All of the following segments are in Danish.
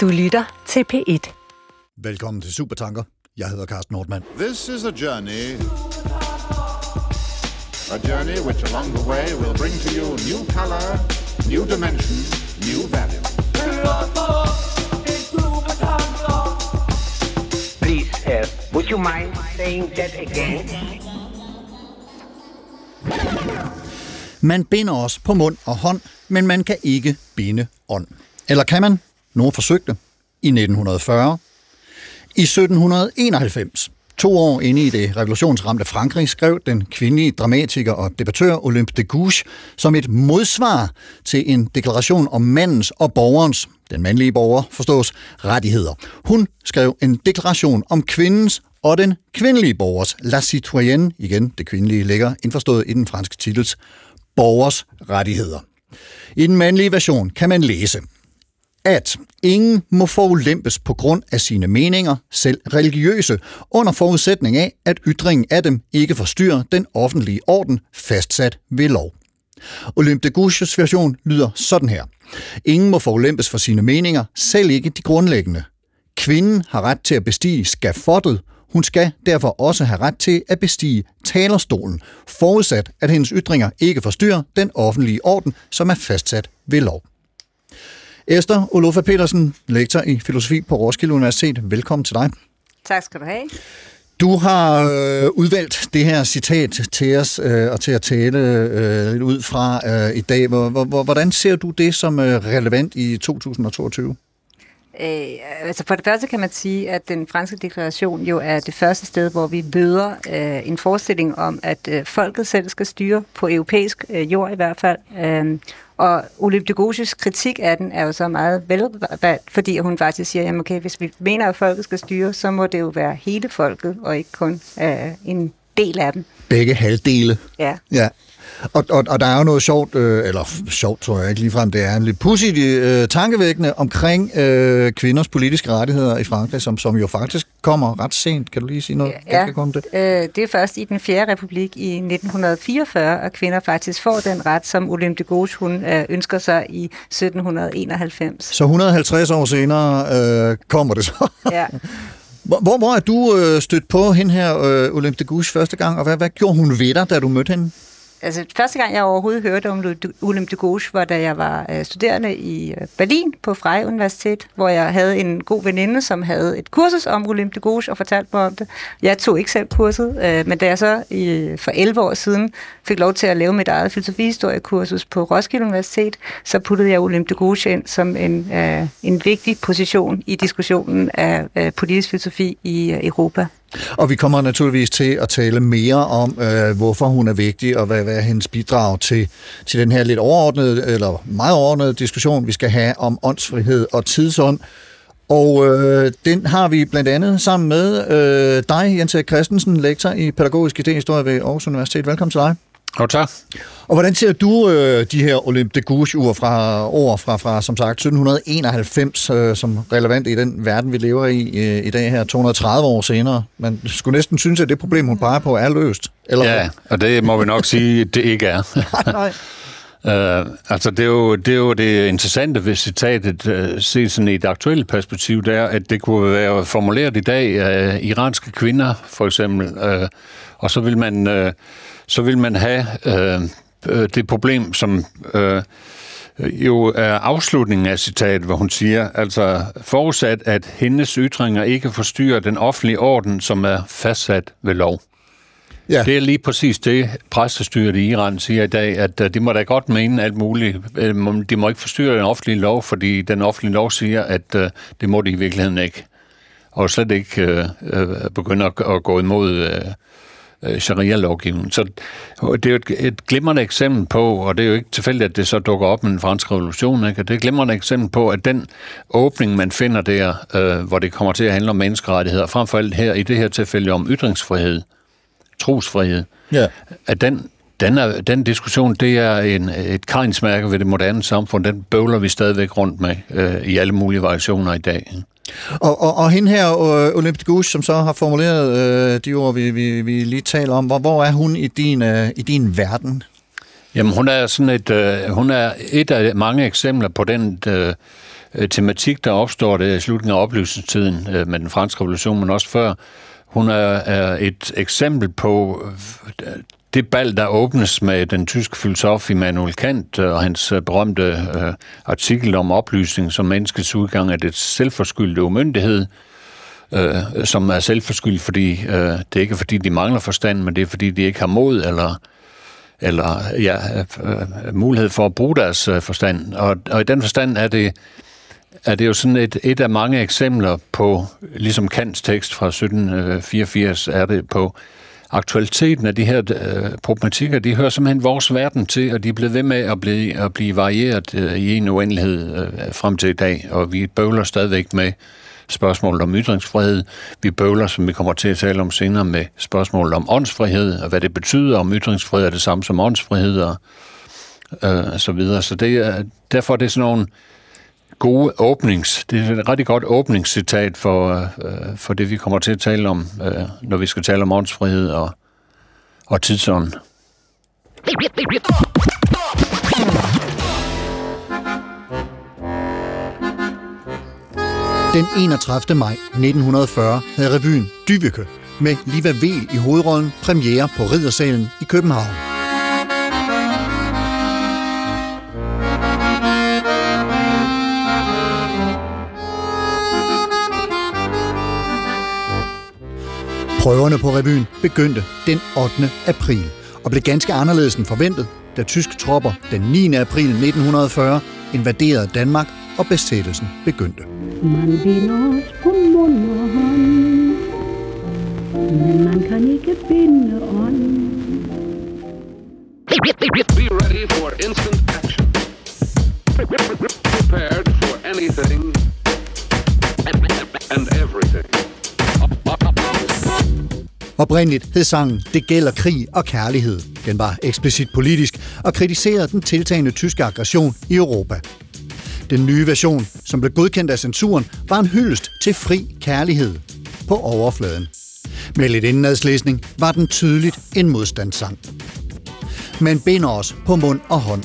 Du lytter til P1. Velkommen til Supertanker. Jeg hedder Carsten Nordmann. This is a journey. A journey which along the way will bring to you new color, new dimension, new value. Please, uh, would you mind saying that again? Man binder os på mund og hånd, men man kan ikke binde ånd. Eller kan man? Nogle forsøgte. I 1940. I 1791, to år inde i det revolutionsramte Frankrig, skrev den kvindelige dramatiker og debattør Olympe de Gouges som et modsvar til en deklaration om mandens og borgerens, den mandlige borger forstås, rettigheder. Hun skrev en deklaration om kvindens og den kvindelige borgers, la citoyenne, igen det kvindelige ligger indforstået i den franske titels, borgers rettigheder. I den mandlige version kan man læse, at ingen må forulempes på grund af sine meninger, selv religiøse, under forudsætning af, at ytringen af dem ikke forstyrrer den offentlige orden fastsat ved lov. Olympe de Gouges version lyder sådan her. Ingen må forulempes for sine meninger, selv ikke de grundlæggende. Kvinden har ret til at bestige skafottet, hun skal derfor også have ret til at bestige talerstolen, forudsat at hendes ytringer ikke forstyrrer den offentlige orden, som er fastsat ved lov. Esther Olofa Petersen, lektor i filosofi på Roskilde Universitet. Velkommen til dig. Tak skal du have. Du har øh, udvalgt det her citat til os øh, og til at tale øh, lidt ud fra øh, i dag. Hvordan ser du det som øh, relevant i 2022? Øh, altså for det første kan man sige, at den franske deklaration jo er det første sted, hvor vi møder øh, en forestilling om, at øh, folket selv skal styre på europæisk øh, jord i hvert fald. Øh, og Olympe de Gouges kritik af den er jo så meget velvalgt, fordi hun faktisk siger, at okay, hvis vi mener, at folket skal styre, så må det jo være hele folket, og ikke kun øh, en del af dem. Begge halvdele. Ja. ja. Og, og, og der er jo noget sjovt, øh, eller sjovt tror jeg ikke ligefrem, det er en lidt pudsigt øh, tankevækkende omkring øh, kvinders politiske rettigheder i Frankrig, som, som jo faktisk kommer ret sent. Kan du lige sige noget ja, om det? Øh, det er først i den 4. republik i 1944, at kvinder faktisk får den ret, som Olympe de Gauche hun øh, ønsker sig i 1791. Så 150 år senere øh, kommer det så? Ja. Hvor, hvor er du øh, stødt på hende her, øh, Olympe de Gouche, første gang, og hvad, hvad gjorde hun ved dig, da du mødte hende? Altså, første gang, jeg overhovedet hørte om Olympe de Gauche, var da jeg var øh, studerende i øh, Berlin på Freie Universitet, hvor jeg havde en god veninde, som havde et kursus om Olympe de Gauche og fortalte mig om det. Jeg tog ikke selv kurset, øh, men da jeg så for 11 år siden fik lov til at lave mit eget filosofihistoriekursus på Roskilde Universitet, så puttede jeg Olympe de Gauche ind som en, øh, en vigtig position i diskussionen af øh, politisk filosofi i Europa. Og vi kommer naturligvis til at tale mere om, øh, hvorfor hun er vigtig, og hvad, hvad er hendes bidrag til, til den her lidt overordnede, eller meget overordnede diskussion, vi skal have om åndsfrihed og tidsånd. Og øh, den har vi blandt andet sammen med øh, dig, Jens Christensen, lektor i pædagogisk idéhistorie ved Aarhus Universitet. Velkommen til dig. Jo, tak. Og hvordan ser du øh, de her Olympe de Gouges fra, år fra, fra, som sagt, 1791, øh, som relevant i den verden, vi lever i øh, i dag her, 230 år senere? Man skulle næsten synes, at det problem, hun peger på, er løst. Eller ja, og det må vi nok sige, det ikke er. nej. Uh, altså det er, jo, det er jo det interessante ved citatet, uh, set sådan i et aktuelt perspektiv, der at det kunne være formuleret i dag af uh, iranske kvinder, for eksempel, uh, og så vil man uh, så vil man have øh, øh, det problem, som øh, jo er afslutningen af citatet, hvor hun siger, altså forudsat, at hendes ytringer ikke forstyrrer den offentlige orden, som er fastsat ved lov. Ja. Det er lige præcis det, præstestyret i Iran siger i dag, at uh, de må da godt mene alt muligt. Øh, de må ikke forstyrre den offentlige lov, fordi den offentlige lov siger, at det må de i virkeligheden ikke. Og slet ikke begynde at, at gå imod øh, sharia-lovgivning. Så det er jo et, et glimrende eksempel på, og det er jo ikke tilfældigt, at det så dukker op med den franske revolution, ikke? det er et glimrende eksempel på, at den åbning, man finder der, øh, hvor det kommer til at handle om menneskerettigheder, frem for alt her i det her tilfælde om ytringsfrihed, trosfrihed, ja. at den den, er, den diskussion, det er en, et karinsmærke ved det moderne samfund. Den bøvler vi stadigvæk rundt med øh, i alle mulige variationer i dag. Og, og, og hende her, uh, Olympic Goose, som så har formuleret øh, de ord, vi, vi, vi lige taler om, hvor, hvor er hun i din, øh, i din verden? Jamen, hun er, sådan et, øh, hun er et af mange eksempler på den øh, tematik, der opstår det i slutningen af oplysningstiden øh, med den franske revolution, men også før. Hun er, er et eksempel på øh, det bal, der åbnes med den tyske filosof Immanuel Kant øh, og hans øh, berømte øh, artikel om oplysning som menneskets udgang af det selvforskyldte umyndighed, øh, som er selvforskyldt, fordi øh, det er ikke fordi, de mangler forstand, men det er fordi, de ikke har mod eller eller ja, øh, mulighed for at bruge deres øh, forstand. Og, og i den forstand er det, er det jo sådan et, et af mange eksempler på, ligesom Kants tekst fra 1784, øh, er det på aktualiteten af de her øh, problematikker, de hører simpelthen vores verden til, og de er blevet ved med at blive, at blive varieret øh, i en uendelighed øh, frem til i dag, og vi bøvler stadigvæk med spørgsmålet om ytringsfrihed. Vi bøvler, som vi kommer til at tale om senere, med spørgsmålet om åndsfrihed, og hvad det betyder, om ytringsfrihed er det samme som åndsfrihed, og øh, så videre. Så det er, derfor er det sådan nogle gode åbnings... Det er et rigtig godt åbningscitat for, øh, for det, vi kommer til at tale om, øh, når vi skal tale om åndsfrihed og, og tidsånd. Den 31. maj 1940 havde revyen Dyveke med Liva Vel i hovedrollen premiere på Riddersalen i København. Prøverne på revyen begyndte den 8. april og blev ganske anderledes end forventet, da tyske tropper den 9. april 1940 invaderede Danmark og besættelsen begyndte. Man binder os på mund og hånd, men man kan ikke binde ånd. Be ready for instant action. Prepared for anything Oprindeligt hed sangen Det gælder krig og kærlighed. Den var eksplicit politisk og kritiserede den tiltagende tyske aggression i Europa. Den nye version, som blev godkendt af censuren, var en hyldest til fri kærlighed på overfladen. Med lidt indenadslæsning var den tydeligt en modstandssang. Man binder os på mund og hånd,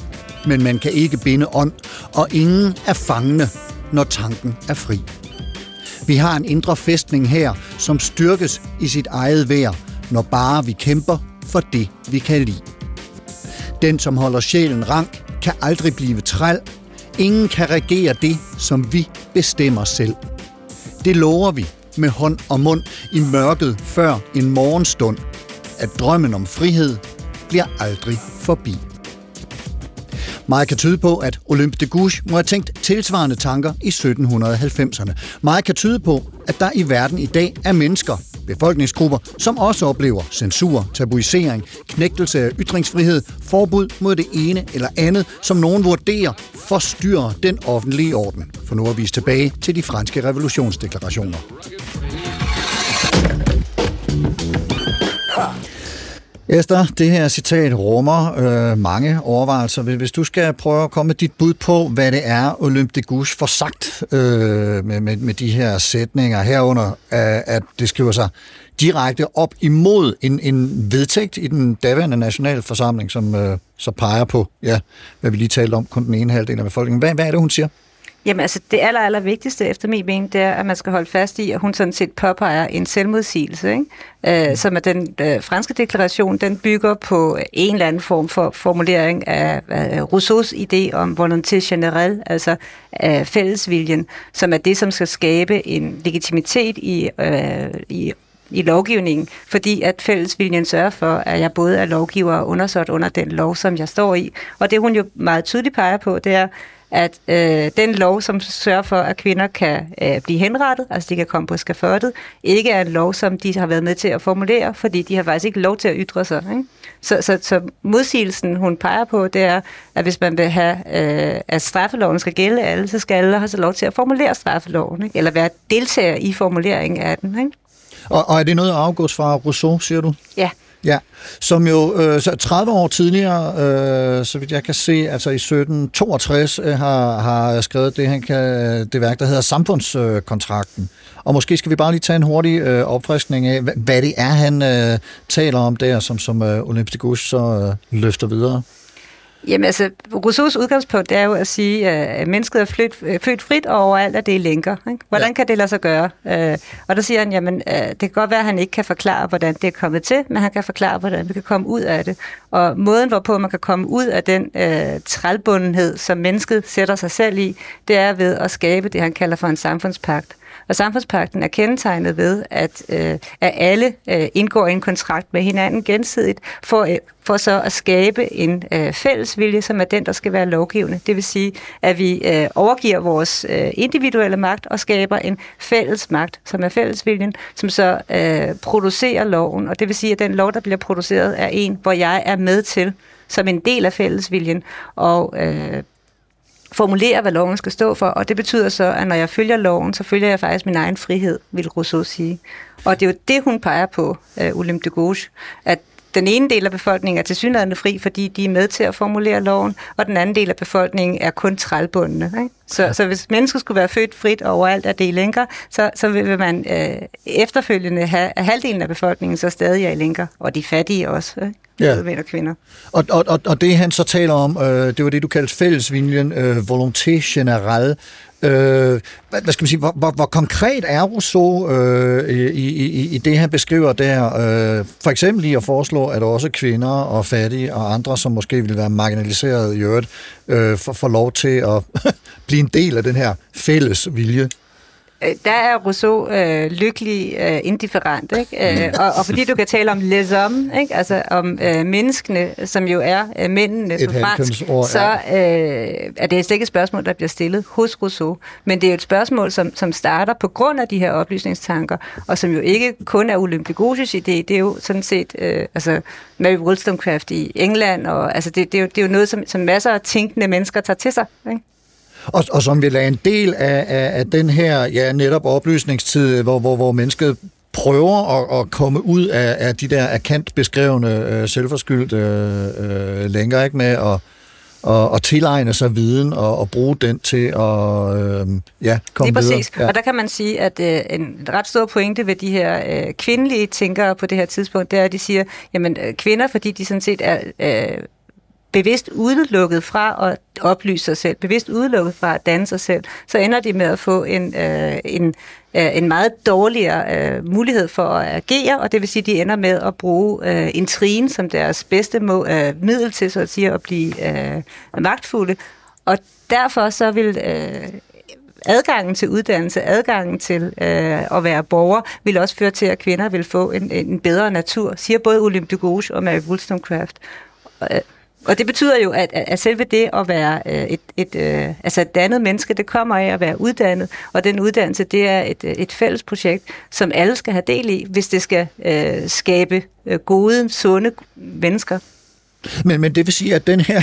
men man kan ikke binde ånd, og ingen er fangende, når tanken er fri. Vi har en indre fæstning her, som styrkes i sit eget vær, når bare vi kæmper for det, vi kan lide. Den, som holder sjælen rank, kan aldrig blive træl Ingen kan regere det, som vi bestemmer selv. Det lover vi med hånd og mund i mørket før en morgenstund, at drømmen om frihed bliver aldrig forbi. Meget kan tyde på, at Olympe de Gouges må have tænkt tilsvarende tanker i 1790'erne. Meget kan tyde på, at der i verden i dag er mennesker, befolkningsgrupper, som også oplever censur, tabuisering, knægtelse af ytringsfrihed, forbud mod det ene eller andet, som nogen vurderer forstyrrer den offentlige orden. For nu at vise tilbage til de franske revolutionsdeklarationer. Esther, det her citat rummer øh, mange overvejelser. Hvis du skal prøve at komme med dit bud på, hvad det er, Olympe de Gouges får sagt øh, med, med, med de her sætninger herunder, øh, at det skriver sig direkte op imod en, en vedtægt i den daværende nationalforsamling, som øh, så peger på, ja, hvad vi lige talte om, kun den ene halvdel af befolkningen. Hvad, hvad er det, hun siger? Jamen altså, det aller, aller vigtigste efter min mening, det er, at man skal holde fast i, at hun sådan set påpeger en selvmodsigelse, ikke? Øh, som er den øh, franske deklaration, den bygger på en eller anden form for formulering af, af Rousseaus idé om volonté generelle, altså øh, fællesviljen, som er det, som skal skabe en legitimitet i, øh, i i lovgivningen, fordi at fællesviljen sørger for, at jeg både er lovgiver og undersøgt under den lov, som jeg står i. Og det hun jo meget tydeligt peger på, det er, at øh, den lov, som sørger for, at kvinder kan øh, blive henrettet, altså de kan komme på skafottet, ikke er en lov, som de har været med til at formulere, fordi de har faktisk ikke lov til at ytre sig. Ikke? Så, så, så modsigelsen, hun peger på, det er, at hvis man vil have, øh, at straffeloven skal gælde alle, så skal alle have så lov til at formulere straffeloven, ikke? eller være deltager i formuleringen af den. Ikke? Og, og er det noget afgås fra Rousseau, siger du? Ja. Ja, som jo øh, 30 år tidligere, øh, så vidt jeg kan se, altså i 1762, øh, har, har skrevet det, han kan, det værk, der hedder Samfundskontrakten. Og måske skal vi bare lige tage en hurtig øh, opfriskning af, hvad, hvad det er, han øh, taler om der, som, som øh, Olympiakos så øh, løfter videre. Jamen altså, Rousseaus udgangspunkt er jo at sige, at mennesket er født, født frit og overalt, at det er lænker. Ikke? Hvordan ja. kan det lade sig gøre? Øh, og der siger han, jamen øh, det kan godt være, at han ikke kan forklare, hvordan det er kommet til, men han kan forklare, hvordan vi kan komme ud af det. Og måden, hvorpå man kan komme ud af den øh, trælbundenhed, som mennesket sætter sig selv i, det er ved at skabe det, han kalder for en samfundspagt. Og samfundspakten er kendetegnet ved, at, øh, at alle øh, indgår en kontrakt med hinanden gensidigt for, øh, for så at skabe en øh, fælles vilje, som er den, der skal være lovgivende. Det vil sige, at vi øh, overgiver vores øh, individuelle magt og skaber en fælles magt, som er fællesviljen, som så øh, producerer loven. Og det vil sige, at den lov, der bliver produceret, er en, hvor jeg er med til som en del af fællesviljen og øh, formulere, hvad loven skal stå for, og det betyder så, at når jeg følger loven, så følger jeg faktisk min egen frihed, vil Rousseau sige. Og det er jo det, hun peger på, uh, Olympe de Gauche, at den ene del af befolkningen er tilsyneladende fri, fordi de er med til at formulere loven, og den anden del af befolkningen er kun trælbundne. Ikke? Så, så hvis mennesker skulle være født frit overalt af det lænker, så, så vil man øh, efterfølgende have at halvdelen af befolkningen så stadig er i lænker, og de fattige også. Ikke? ja. mænd og kvinder. Og, og, og, og det han så taler om, øh, det var det, du kaldte fællesviljen, øh, volonté générale. Øh, hvad, hvad skal man sige, hvor, hvor, hvor konkret er Rousseau øh, i, i, i det, han beskriver der? Øh, for eksempel i at foreslå, at også kvinder og fattige og andre, som måske vil være marginaliseret i øvrigt, øh, får, får lov til at blive en del af den her fælles vilje. Øh, der er Rousseau øh, lykkelig øh, indifferent, ikke? Øh, og, og fordi du kan tale om les hommes, ikke? altså om øh, menneskene, som jo er øh, mændene et på fransk, ord, så øh, er det ikke et spørgsmål, der bliver stillet hos Rousseau, men det er jo et spørgsmål, som, som starter på grund af de her oplysningstanker, og som jo ikke kun er Olympe idé, det er jo sådan set øh, altså Mary Wollstonecraft i England, og altså det, det, er jo, det er jo noget, som, som masser af tænkende mennesker tager til sig. Ikke? Og, og som vil lade en del af, af, af den her ja, netop oplysningstid, hvor, hvor, hvor mennesket prøver at, at komme ud af, af de der erkendt beskrevne øh, selvforskyldte øh, øh, længere, ikke med at og, og tilegne sig viden og, og bruge den til at øh, ja, komme Lige præcis. videre. Ja. Og der kan man sige, at øh, en ret stor pointe ved de her øh, kvindelige tænkere på det her tidspunkt, det er, at de siger, jamen øh, kvinder, fordi de sådan set er øh, bevidst udelukket fra at oplyse sig selv, bevidst udelukket fra at danne sig selv, så ender de med at få en, øh, en, øh, en meget dårligere øh, mulighed for at agere, og det vil sige, at de ender med at bruge øh, intrigen som deres bedste må, øh, middel til så at, sige, at blive øh, magtfulde. Og derfor så vil øh, adgangen til uddannelse, adgangen til øh, at være borger, vil også føre til, at kvinder vil få en, en bedre natur, siger både Olympe de Gauche og Mary Wollstonecraft. Øh, og det betyder jo, at, at selve det at være øh, et, et, et, altså et dannet menneske, det kommer af at være uddannet, og den uddannelse, det er et, øh, et fælles projekt, som alle skal have del i, hvis det skal øh, skabe gode, sunde mennesker. Men, men det vil sige, at den her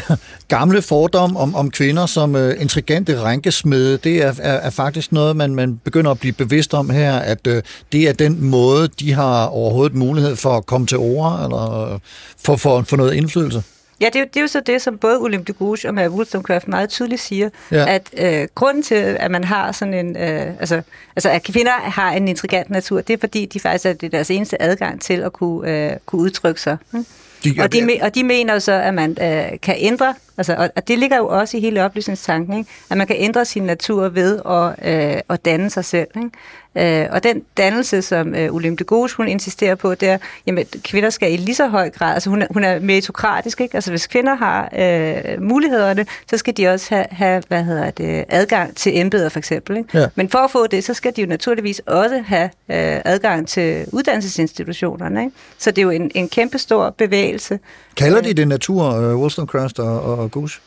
gamle fordom om, om kvinder som øh, intrigante rænkesmede, det er, er, er faktisk noget, man, man begynder at blive bevidst om her, at øh, det er den måde, de har overhovedet mulighed for at komme til ord, eller for, for, for noget indflydelse. Ja, det er, jo, det er jo så det, som både Olympe de Gouges og Mary Wollstonecraft meget tydeligt siger, ja. at øh, grunden til, at man har sådan en, øh, altså, altså at kvinder har en intrigant natur, det er fordi, de faktisk er det deres eneste adgang til at kunne, øh, kunne udtrykke sig. Hm? De, og, de, og de mener så, at man øh, kan ændre, altså, og, og det ligger jo også i hele oplysningstanken, ikke? at man kan ændre sin natur ved at, øh, at danne sig selv. Ikke? Øh, og den dannelse, som øh, Olympe de Gauche, hun insisterer på, det er, jamen kvinder skal i lige så høj grad, altså hun er, hun er meritokratisk, ikke? altså hvis kvinder har øh, mulighederne, så skal de også have, have hvad hedder det, adgang til embeder for eksempel. Ikke? Ja. Men for at få det, så skal de jo naturligvis også have øh, adgang til uddannelsesinstitutionerne. Ikke? Så det er jo en, en kæmpe stor bevægelse. Kalder de det natur, uh, Wollstonecraft og, og Gauche?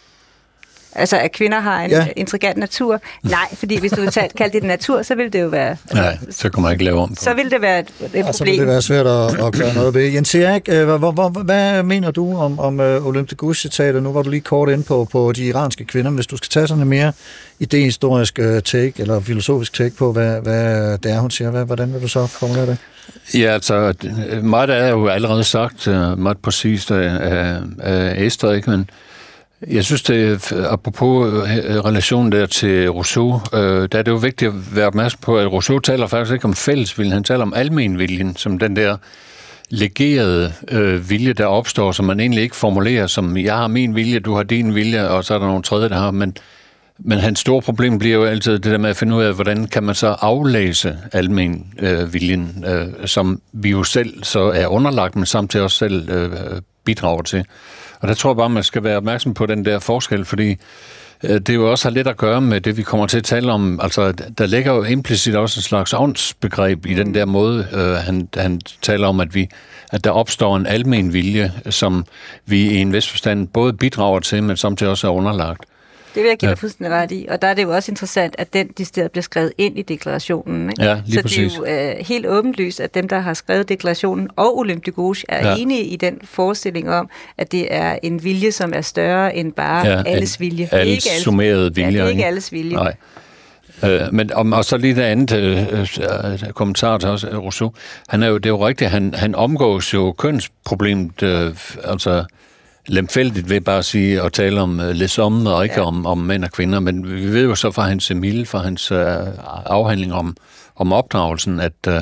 Altså, at kvinder har en ja. intrigant natur. Nej, fordi hvis du vil kalde det natur, så vil det jo være... Altså, Nej, så kan man ikke lave om på Så vil det være et, et problem. så vil det være svært at, at gøre noget ved. Jens Erik, øh, hvad, hvad, hvad mener du om, om uh, Olympe de citatet Nu var du lige kort ind på, på de iranske kvinder. Hvis du skal tage sådan en mere idehistorisk uh, take, eller filosofisk take på, hvad, hvad det er, hun siger, hvad, hvordan vil du så formulere det? Ja, altså, meget er jo allerede sagt, meget præcist af, af, af Esther, ikke? Men, jeg synes, det apropos øh, relationen der til Rousseau, øh, der er det jo vigtigt at være opmærksom på, at Rousseau taler faktisk ikke om fællesviljen, han taler om almenviljen, som den der legerede øh, vilje, der opstår, som man egentlig ikke formulerer som, jeg har min vilje, du har din vilje, og så er der nogle tredje, der har, men, men hans store problem bliver jo altid det der med at finde ud af, hvordan kan man så aflæse almen øh, viljen, øh, som vi jo selv så er underlagt, men samtidig også selv øh, øh bidrager til. Og der tror jeg bare, man skal være opmærksom på den der forskel, fordi øh, det jo også har lidt at gøre med det, vi kommer til at tale om. Altså, der ligger jo implicit også en slags åndsbegreb i den der måde, øh, han, han taler om, at vi at der opstår en almen vilje, som vi i en vis forstand både bidrager til, men samtidig også er underlagt. Det vil jeg give dig fuldstændig ret i. Og der er det jo også interessant, at den decideret bliver skrevet ind i deklarationen. Ikke? Ja, lige Så præcis. det er jo øh, helt åbenlyst, at dem, der har skrevet deklarationen og Olympe de Gouges, er Ja. ja. enige i den forestilling om, at det er en vilje, som er større end bare Ja, ja, alles vilje. Alles ikke alles- summerede Ja, vilje. det er ikke alles vilje. Nej. Øh, men om, og så lige det andet øh, øh, kommentar til også, øh, Rousseau. Han er jo, det er jo rigtigt, han, han omgås jo kønsproblemet, øh, altså lemfældigt ved bare at sige og tale om øh, les hommes og ikke ja. om, om mænd og kvinder, men vi ved jo så fra hans Emile, fra hans øh, afhandling om, om opdragelsen, at øh,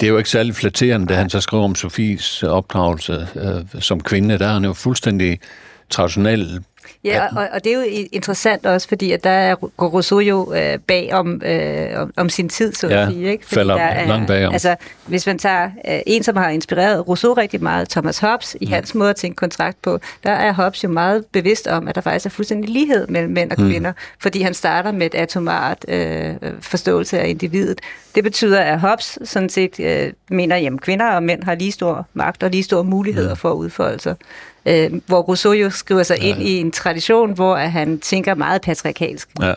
det er jo ikke særlig flatterende, da han så skriver om Sofies opdragelse øh, som kvinde, der er han jo fuldstændig traditionel Ja, og, og det er jo interessant også, fordi at der er, går Rousseau jo øh, bag om, øh, om, om sin tid, så Ja, at sige. Ikke? falder der er, langt bagom. Altså, hvis man tager øh, en, som har inspireret Rousseau rigtig meget, Thomas Hobbes, Mm. i hans måde at tænke kontrakt på, der er Hobbes jo meget bevidst om, at der faktisk er fuldstændig lighed mellem mænd og Mm. kvinder, fordi han starter med et atomart øh, forståelse af individet. Det betyder, at Hobbes sådan set øh, mener, at kvinder og mænd har lige stor magt og lige store muligheder for at udfolde sig. Øh, hvor Rousseau jo skriver sig ind i en tradition, hvor at han tænker meget patriarkalsk. Ja.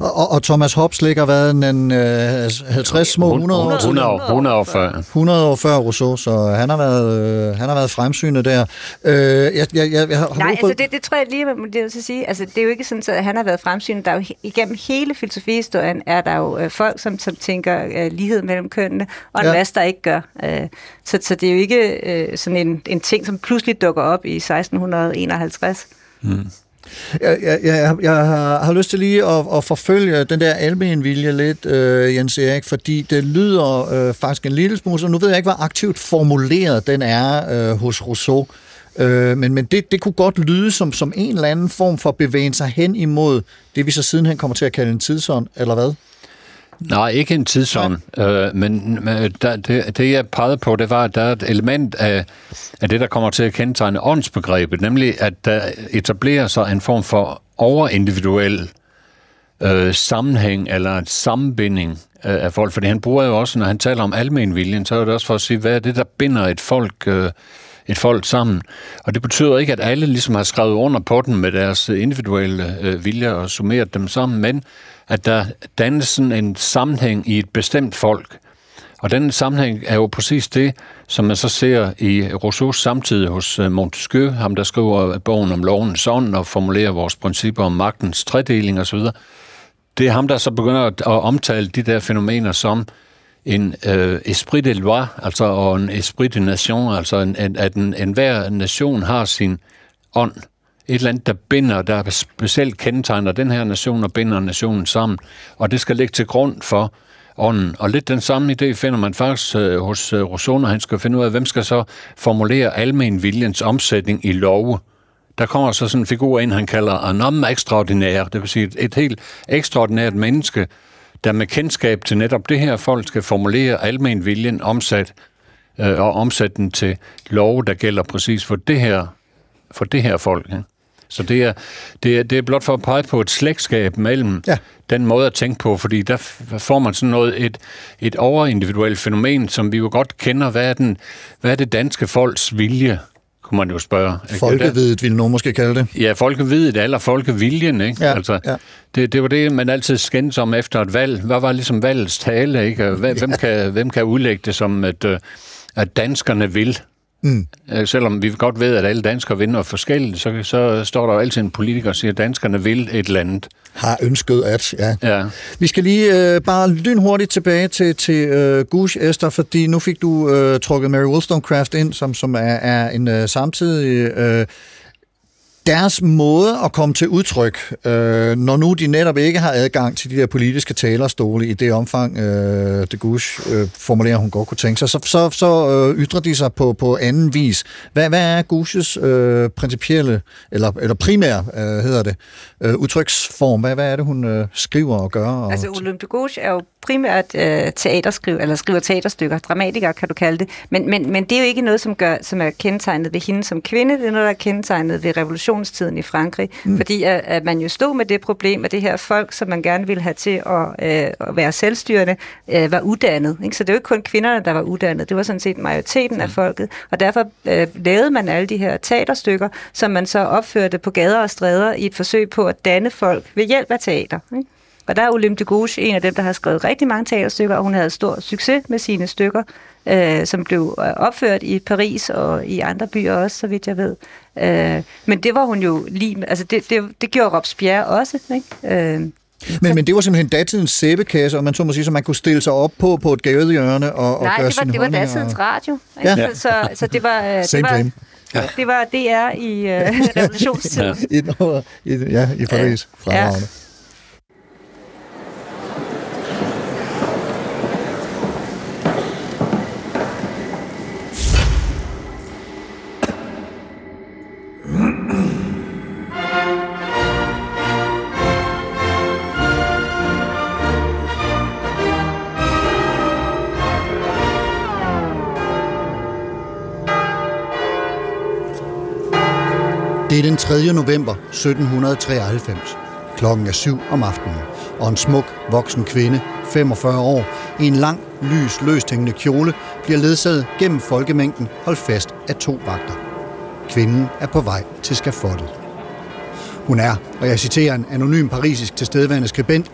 Og, og, Thomas Hobbes ligger hvad, en, øh, 50 små 100 år, 100 år, 100 år før. 100 år før Rousseau, så han har været, øh, han har været fremsynet der. Øh, jeg, jeg, jeg, jeg har Nej, altså det, det tror jeg lige, man det vil sige. Altså, det er jo ikke sådan, at han har været fremsynet. Der er jo igennem hele filosofihistorien er der jo øh, folk, som, som tænker øh, lighed mellem kønnene, og en Ja. masse, der ikke gør. Øh, så, så det er jo ikke øh, sådan en, en ting, som pludselig dukker op i 1651. Jeg, jeg, jeg, jeg har, har lyst til lige at, at forfølge den der almen vilje lidt, øh, Jens Erik, fordi det lyder øh, faktisk en lille smule, så nu ved jeg ikke, hvor aktivt formuleret den er øh, hos Rousseau, øh, men, men det, det kunne godt lyde som, som en eller anden form for bevægen sig hen imod det, vi så sidenhen kommer til at kalde en tidsånd, eller hvad? Nej, ikke en tidsånd, øh, men men der, det, det jeg pegede på, det var, at der er et element af, af det, der kommer til at kendetegne åndsbegrebet, nemlig at der etablerer sig en form for overindividuel øh, sammenhæng eller en sammenbinding øh, af folk. Fordi han bruger jo også, når han taler om almenviljen, så er det også for at sige, hvad er det, der binder et folk, øh, et folk sammen. Og det betyder ikke, at alle ligesom har skrevet under på den med deres individuelle øh, vilje og summeret dem sammen, men at der dannes sådan en sammenhæng i et bestemt folk. Og den sammenhæng er jo præcis det, som man så ser i Rousseaus samtid hos øh, Montesquieu, ham der skriver bogen om lovens ånd og formulerer vores principper om magtens tredeling osv. Det er ham, der så begynder at, at omtale de der fænomener som en øh, esprit de loi, altså og en esprit de nation, altså en, en, at en, enhver nation har sin ånd. Et eller andet, der binder, der specielt kendetegner den her nation og binder nationen sammen. Og det skal ligge til grund for ånden. Og lidt den samme idé finder man faktisk øh, hos øh, Rousseau, når han skal finde ud af, hvem skal så formulere almen viljens omsætning i love. Der kommer så sådan en figur ind, han kalder en om ekstraordinær, det vil sige et, et helt ekstraordinært menneske, der med kendskab til netop det her folk skal formulere almen viljen omsat øh, og omsætte den til love, der gælder præcis for det her, for det her folk. Ja. Så det er, det, er, det er blot for at pege på et slægtskab mellem Ja. ja. den måde at tænke på, fordi der får man sådan noget, et, et overindividuelt fænomen, som vi jo godt kender. Hvad er, den, hvad er det danske folks vilje, kunne man jo spørge. ikke? Folkevidet vil nogen måske kalde det. Ja, folkevidet eller folkeviljen, ikke? Ja, altså, ja. Det, det var det, man altid skændte om efter et valg. Hvad var ligesom valgets tale, ikke? Hvem, hvem, kan, hvem kan udlægge det som, at, øh, at danskerne vil? Mm. Selvom vi godt ved, at alle danskere vil noget forskelligt, så, så står der jo altid en politiker og siger, at danskerne vil et eller andet. Har ønsket at, ja. Ja. Vi skal lige øh, bare lynhurtigt tilbage til, til øh, Gush, Esther, fordi nu fik du øh, trukket Mary Wollstonecraft ind, som, som er, er en øh, samtidig... Øh, deres måde at komme til udtryk, øh, når nu de netop ikke har adgang til de der politiske talerstole i det omfang, øh, de Gush øh, formulerer, hun godt kunne tænke sig, så, så, så øh, ytrer de sig på, på anden vis. Hvad, hvad er Gushes øh, principielle, eller, eller primære, øh, hedder det, øh, udtryksform? Hvad, hvad er det, hun øh, skriver og gør? Og Altså Olympe de er jo primært øh, teaterskriver, eller skriver teaterstykker, dramatiker kan du kalde det, men, men, men det er jo ikke noget, som, gør, som er kendetegnet ved hende som kvinde, det er noget, der er kendetegnet ved revolutionstiden i Frankrig, mm. fordi at, at man jo stod med det problem, at det her folk, som man gerne ville have til at, øh, at være selvstyrende, øh, var uddannet. Ikke? Så det er jo ikke kun kvinderne, der var uddannet, det var sådan set majoriteten mm. af folket, og derfor øh, lavede man alle de her teaterstykker, som man så opførte på gader og stræder i et forsøg på at danne folk ved hjælp af teater. Ikke? Og der er Olympe de Gouges en af dem, der har skrevet rigtig mange teaterstykker, og hun havde stor succes med sine stykker, øh, som blev øh, opført i Paris og i andre byer også, så vidt jeg ved. Øh, men det var hun jo lige... Altså, det, det, det gjorde Robespierre også, ikke? Øh, Men, men det var simpelthen datidens sæbekasse, og man så må sige, så man kunne stille sig op på, på et gadehjørne og, og Nej, gøre det var, sine det var datidens radio. Ikke? Ja. Så, så, det var... øh, Same det var, same. Det var DR i øh, revolutionstiden. Ja. I, ja, i Paris. Ja. Fremragende. Det 3. november 1793. Klokken er syv om aftenen, og en smuk, voksen kvinde, 45 år, i en lang, lys, løst hængende kjole, bliver ledsaget gennem folkemængden holdt fast af to vagter. Kvinden er på vej til skafottet. Hun er, og jeg citerer en anonym parisisk tilstedeværende skribent,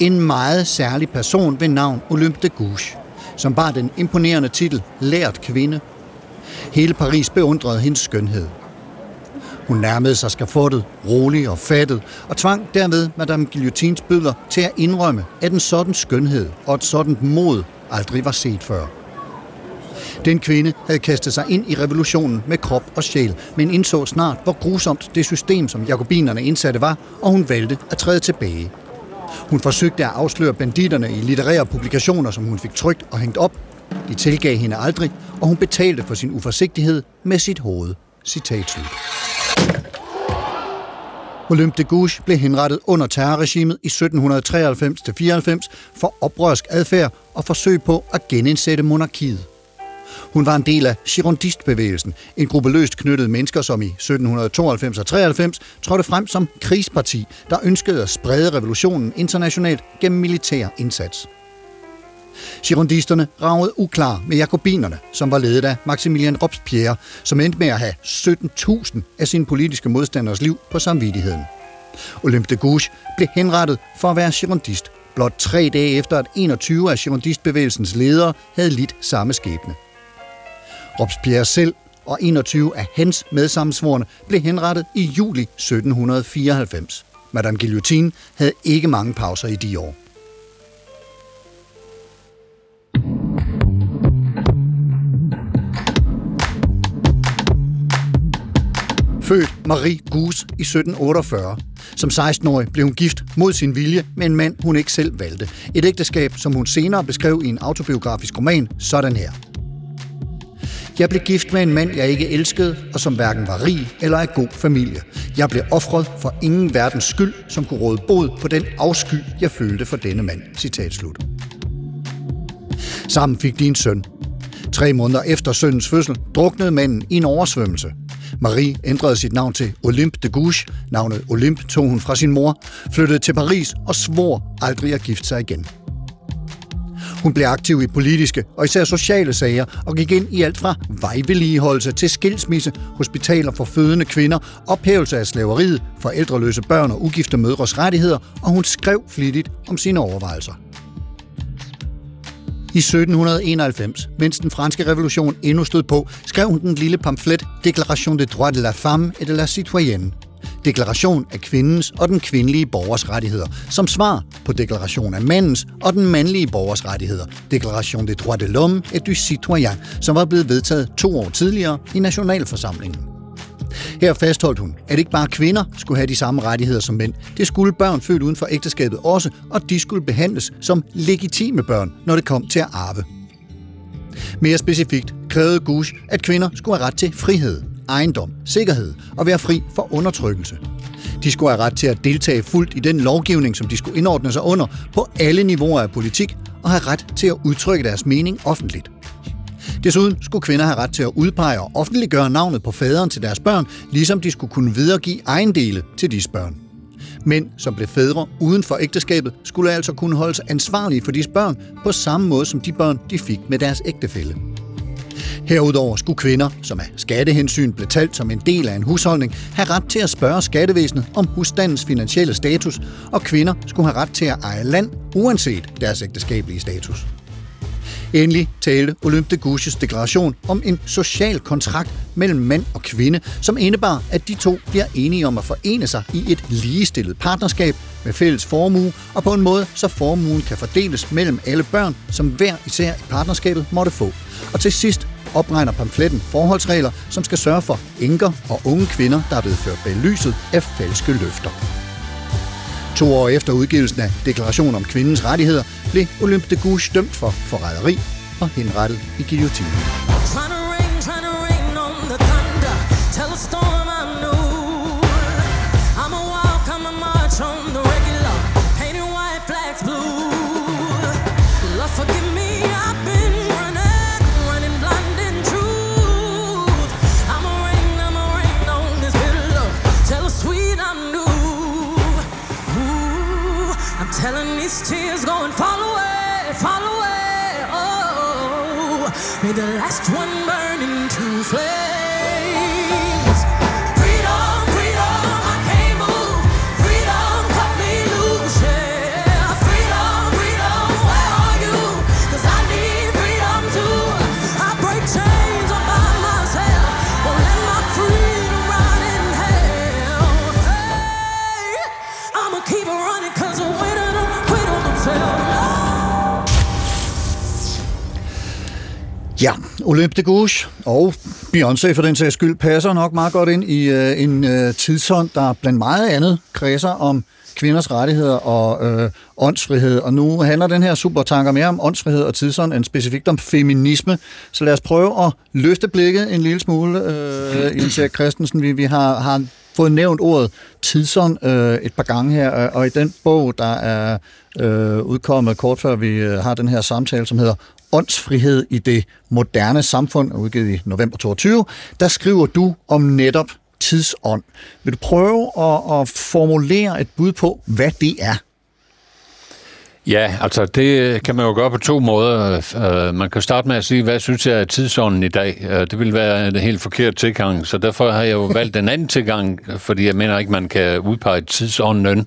en meget særlig person ved navn Olympe de Gouges, som bar den imponerende titel Lært kvinde. Hele Paris beundrede hendes skønhed. Hun nærmede sig skafottet, rolig og fattet, og tvang dermed Madame Guillotines bødler til at indrømme, at en sådan skønhed og et sådan mod aldrig var set før. Den kvinde havde kastet sig ind i revolutionen med krop og sjæl, men indså snart, hvor grusomt det system, som jakobinerne indsatte var, og hun valgte at træde tilbage. Hun forsøgte at afsløre banditterne i litterære publikationer, som hun fik trygt og hængt op. De tilgav hende aldrig, og hun betalte for sin uforsigtighed med sit hoved. Citat slut. Olympe de Gouges blev henrettet under terrorregimet i 1793-94 for oprørsk adfærd og forsøg på at genindsætte monarkiet. Hun var en del af Girondistbevægelsen, en gruppe løst knyttede mennesker, som i 1792 og 93 trådte frem som krigsparti, der ønskede at sprede revolutionen internationalt gennem militær indsats. Girondisterne ragede uklar med jakobinerne, som var ledet af Maximilien Robespierre, som endte med at have 17.000 af sine politiske modstanders liv på samvittigheden. Olympe de Gouges blev henrettet for at være girondist, blot tre dage efter at 21 af girondistbevægelsens ledere havde lidt samme skæbne. Robespierre selv og 21 af hans medsammensvorne blev henrettet i juli 1794. Madame Guillotine havde ikke mange pauser i de år. Født Marie Gouges i 1748. Som 16-årig blev hun gift mod sin vilje med en mand, hun ikke selv valgte. Et ægteskab, som hun senere beskrev i en autobiografisk roman, sådan her. Jeg blev gift med en mand, jeg ikke elskede, og som hverken var rig eller af god familie. Jeg blev offret for ingen verdens skyld, som kunne råde bod på den afsky, jeg følte for denne mand. Citat slut. Sammen fik de en søn. Tre måneder efter sønnens fødsel druknede manden i en oversvømmelse. Marie ændrede sit navn til Olympe de Gouges. Navnet Olympe tog hun fra sin mor, flyttede til Paris og svor aldrig at gifte sig igen. Hun blev aktiv i politiske og især sociale sager og gik ind i alt fra vejvedligeholdelse til skilsmisse, hospitaler for fødende kvinder, ophævelse af slaveriet, forældreløse børn og ugifte mødres rettigheder, og hun skrev flittigt om sine overvejelser. I 1791, mens den franske revolution endnu stod på, skrev hun den lille pamflet Déclaration des droits de la femme et de la citoyenne. Deklaration af kvindens og den kvindelige borgers rettigheder, som svar på deklaration af mandens og den mandlige borgers rettigheder, Deklaration des droits de l'homme et du citoyen, som var blevet vedtaget to år tidligere i Nationalforsamlingen. Her fastholdt hun, at ikke bare kvinder skulle have de samme rettigheder som mænd. Det skulle børn født uden for ægteskabet også, og de skulle behandles som legitime børn, når det kom til at arve. Mere specifikt krævede Gush, at kvinder skulle have ret til frihed, ejendom, sikkerhed og være fri for undertrykkelse. De skulle have ret til at deltage fuldt i den lovgivning, som de skulle indordne sig under på alle niveauer af politik, og have ret til at udtrykke deres mening offentligt. Desuden skulle kvinder have ret til at udpege og offentliggøre navnet på faderen til deres børn, ligesom de skulle kunne videregive ejendele til disse børn. Mænd, som blev fædre uden for ægteskabet, skulle altså kunne holdes ansvarlige for disse børn på samme måde som de børn, de fik med deres ægtefælle. Herudover skulle kvinder, som af skattehensyn blev talt som en del af en husholdning, have ret til at spørge skattevæsenet om husstandens finansielle status, og kvinder skulle have ret til at eje land, uanset deres ægteskabelige status. Endelig talte Olympe de Gouges deklaration om en social kontrakt mellem mand og kvinde, som indebar, at de to bliver enige om at forene sig i et ligestillet partnerskab med fælles formue, og på en måde, så formuen kan fordeles mellem alle børn, som hver især i partnerskabet måtte få. Og til sidst opregner pamfletten forholdsregler, som skal sørge for enker og unge kvinder, der er blevet ført bag lyset af falske løfter. To år efter udgivelsen af Deklaration om kvindens rettigheder, blev Olympe de Gouges dømt for forræderi og henrettet i guillotinen. the last one burning to flame. Olympe de Gouche og Beyoncé for den sags skyld passer nok meget godt ind i øh, en øh, tidsånd, der blandt meget andet kredser om kvinders rettigheder og øh, åndsfrihed. Og nu handler den her supertanker mere om åndsfrihed og tidsånd end specifikt om feminisme. Så lad os prøve at løfte blikket en lille smule, øh, Jens Erik Christensen. Vi, vi har, har fået nævnt ordet tidsånd øh, et par gange her, og i den bog, der er øh, udkommet kort før vi øh, har den her samtale, som hedder Åndsfrihed i det moderne samfund, udgivet i november 22, der skriver du om netop tidsånd. Vil du prøve at, at formulere et bud på, hvad det er? Ja, altså det kan man jo gøre på to måder. Øh, man kan starte med at sige, hvad synes jeg er tidsånden i dag? Øh, det vil være en helt forkert tilgang, så derfor har jeg jo valgt den anden tilgang, fordi jeg mener ikke, man kan udpege tidsånden.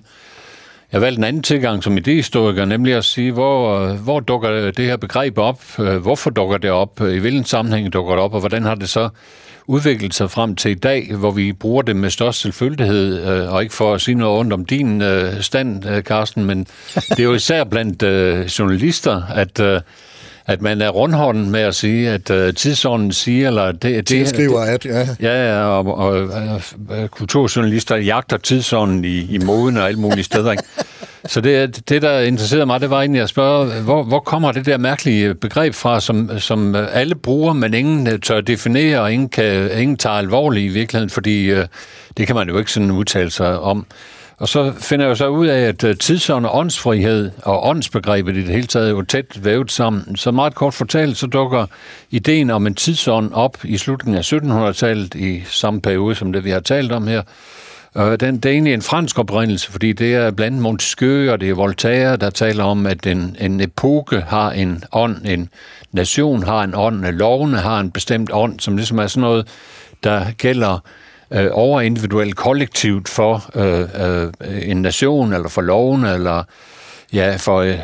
Jeg har valgt en anden tilgang som idehistoriker, nemlig at sige, hvor, hvor dukker det her begreb op? Øh, Hvorfor dukker det op? I hvilken sammenhæng dukker det op? Og hvordan har det så udviklet sig frem til i dag, hvor vi bruger det med størst selvfølgelighed, øh, og ikke for at sige noget ondt om din øh, stand, øh, Carsten, men det er jo især blandt øh, journalister, at, øh, at man er rundhånden med at sige, at øh, tidsånden siger, eller det, det, Tilskriver, at ja, Ja, ja, og, og, og kulturjournalister jagter tidsånden i, i moden og alle mulige steder. Ikke? Så det, det, der interesserede mig, det var egentlig at spørge, hvor, hvor kommer det der mærkelige begreb fra, som, som alle bruger, men ingen øh, tør definere, og ingen, kan, ingen tager alvorligt i virkeligheden, fordi øh, det kan man jo ikke sådan udtale sig om. Og så finder jeg jo så ud af, at øh, tidsånd og åndsfrihed og åndsbegrebet i det hele taget er jo tæt vævet sammen. Så meget kort fortalt, så dukker ideen om en tidsånd op i slutningen af 1700-tallet i samme periode som det, vi har talt om her. Og den, det er egentlig en fransk oprindelse, fordi det er blandt Montesquieu og det er Voltaire, der taler om, at en, en epoke har en ånd, en nation har en ånd, lovene har en bestemt ånd, som ligesom er sådan noget, der gælder øh, overindividuelt kollektivt for øh, øh, en nation, eller for loven, eller ja, for, øh,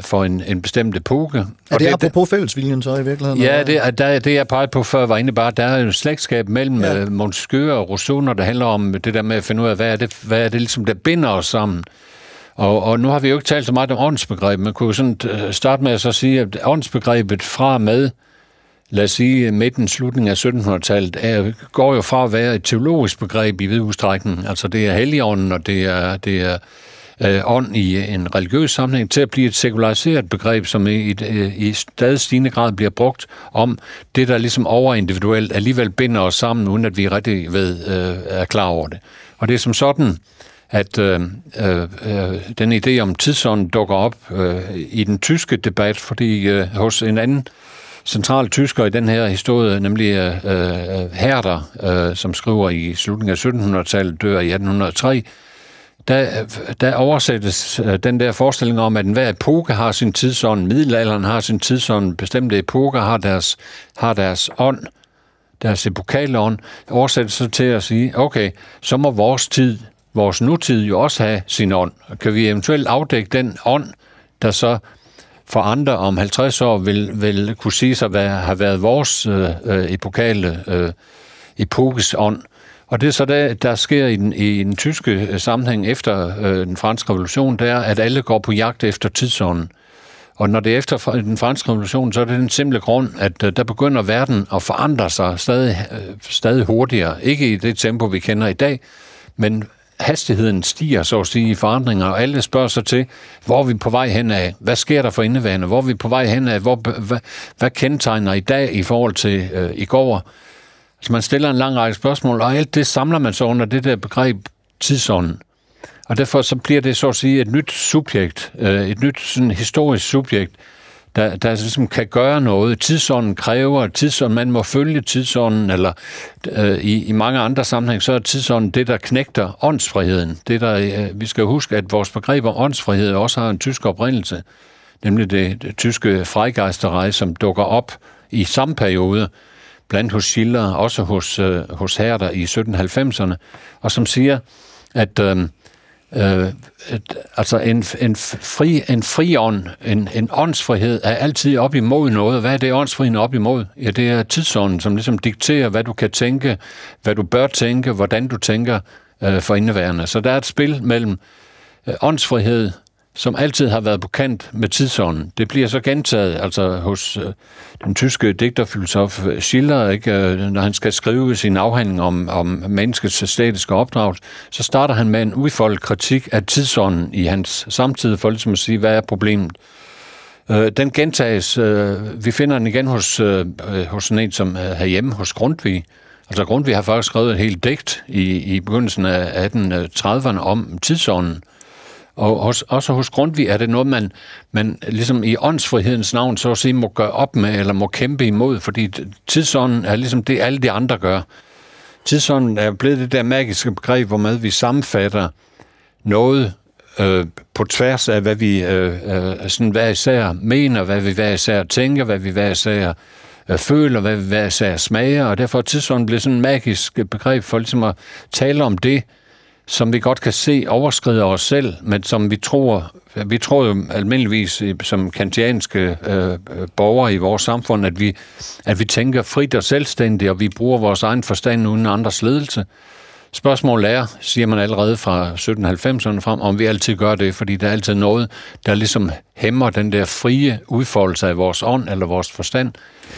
for en, en bestemt epoke. er det apropos fællesviljen så i virkeligheden? Ja, det, er, der, det jeg pegede på før var egentlig bare, der er jo et slægtskab mellem Ja. ja. Montesquieu og Rousseau, når det handler om det der med at finde ud af, hvad er det, hvad er det ligesom, der binder os sammen. Og, og nu har vi jo ikke talt så meget om åndsbegreb, man kunne jo sådan øh, starte med at så sige, at åndsbegrebet fra og med lad os sige, midten, slutningen af 1700-tallet, er, går jo fra at være et teologisk begreb i vid udstrækning. Altså det er helligånden, og det er, det er øh, ånd i en religiøs sammenhæng, til at blive et sekulariseret begreb, som i, i, øh, i stadig stigende grad bliver brugt om det, der ligesom overindividuelt alligevel binder os sammen, uden at vi rigtig ved, øh, er klar over det. Og det er som sådan, at øh, øh, øh, den idé om tidsånd dukker op øh, i den tyske debat, fordi øh, hos en anden centrale tysker i den her historie, nemlig øh, øh, Herder, øh, som skriver i slutningen af 1700-tallet, dør i 1803, der, der oversættes øh, den der forestilling om, at enhver epoke har sin tidsånd, middelalderen har sin tidsånd, bestemte epoker har deres, har deres ånd, deres epokale ånd, oversættes så til at sige, okay, så må vores tid, vores nutid jo også have sin ånd. Kan vi eventuelt afdække den ånd, der så for andre om 50 år vil, vil kunne sige sig hvad har været vores øh, øh, epokale øh, epokes ånd. Og det er så det, der sker i den, i den tyske øh, sammenhæng efter øh, den franske revolution, det er, at alle går på jagt efter tidsånden. Og når det er efter den franske revolution, så er det den simple grund, at øh, der begynder verden at forandre sig stadig, øh, stadig hurtigere. Ikke i det tempo, vi kender i dag, men hastigheden stiger, så at sige, i forandringer, og alle spørger sig til, hvor er vi på vej hen af? Hvad sker der for indeværende? Hvor er vi på vej hen af? Hvor, hvad, hvad kendetegner i dag i forhold til øh, i går? Så man stiller en lang række spørgsmål, og alt det samler man så under det der begreb tidsånden. Og derfor så bliver det så at sige et nyt subjekt, øh, et nyt sådan historisk subjekt, der, der ligesom kan gøre noget. Tidsånden kræver, tidsånden, man må følge tidsånden, eller øh, i, i mange andre sammenhæng, så er tidsånden det, der knægter åndsfriheden. Det der, øh, vi skal huske, at vores begreb om åndsfrihed også har en tysk oprindelse, nemlig det, det tyske freigeisterrej, som dukker op i samme periode, blandt hos Schiller, også hos, øh, hos Herder i 1790'erne, og som siger, at øh, øh, et, altså en, en, fri, en fri ånd, en, en åndsfrihed er altid op imod noget. Hvad er det åndsfriheden op imod? Ja, det er tidsånden, som ligesom dikterer, hvad du kan tænke, hvad du bør tænke, hvordan du tænker øh, for indeværende. Så der er et spil mellem øh, åndsfrihed som altid har været på kant med tidsånden. Det bliver så gentaget altså hos øh, den tyske digterfilosof øh, Schiller, ikke? Øh, når han skal skrive sin afhandling om, om menneskets statiske opdrag, så starter han med en udfoldet kritik af tidsånden i hans samtid, for ligesom at sige, hvad er problemet. Øh, den gentages, øh, vi finder den igen hos, øh, øh hos en som øh, herhjemme, hos Grundtvig. Altså Grundtvig har faktisk skrevet et helt digt i, i begyndelsen af 1830'erne om tidsånden, og også, også hos Grundtvig er det noget, man, man ligesom i åndsfrihedens navn så at sige må gøre op med, eller må kæmpe imod, fordi tidsånden er ligesom det, alle de andre gør. Tidsånden er blevet det der magiske begreb, hvor med vi sammenfatter noget øh, på tværs af, hvad vi øh, øh, sådan hver især mener, hvad vi hver især tænker, hvad vi hver især øh, føler, hvad vi hver især smager, og derfor er tidsånden blevet sådan et magisk begreb for ligesom at tale om det, som vi godt kan se overskrider os selv, men som vi tror, vi tror jo almindeligvis som kantianske øh, øh, borgere i vores samfund, at vi, at vi tænker frit og selvstændigt, og vi bruger vores egen forstand uden andres ledelse. Spørgsmålet er, siger man allerede fra 1790'erne frem, om vi altid gør det, fordi der er altid noget, der ligesom hæmmer den der frie udfoldelse af vores ånd eller vores forstand.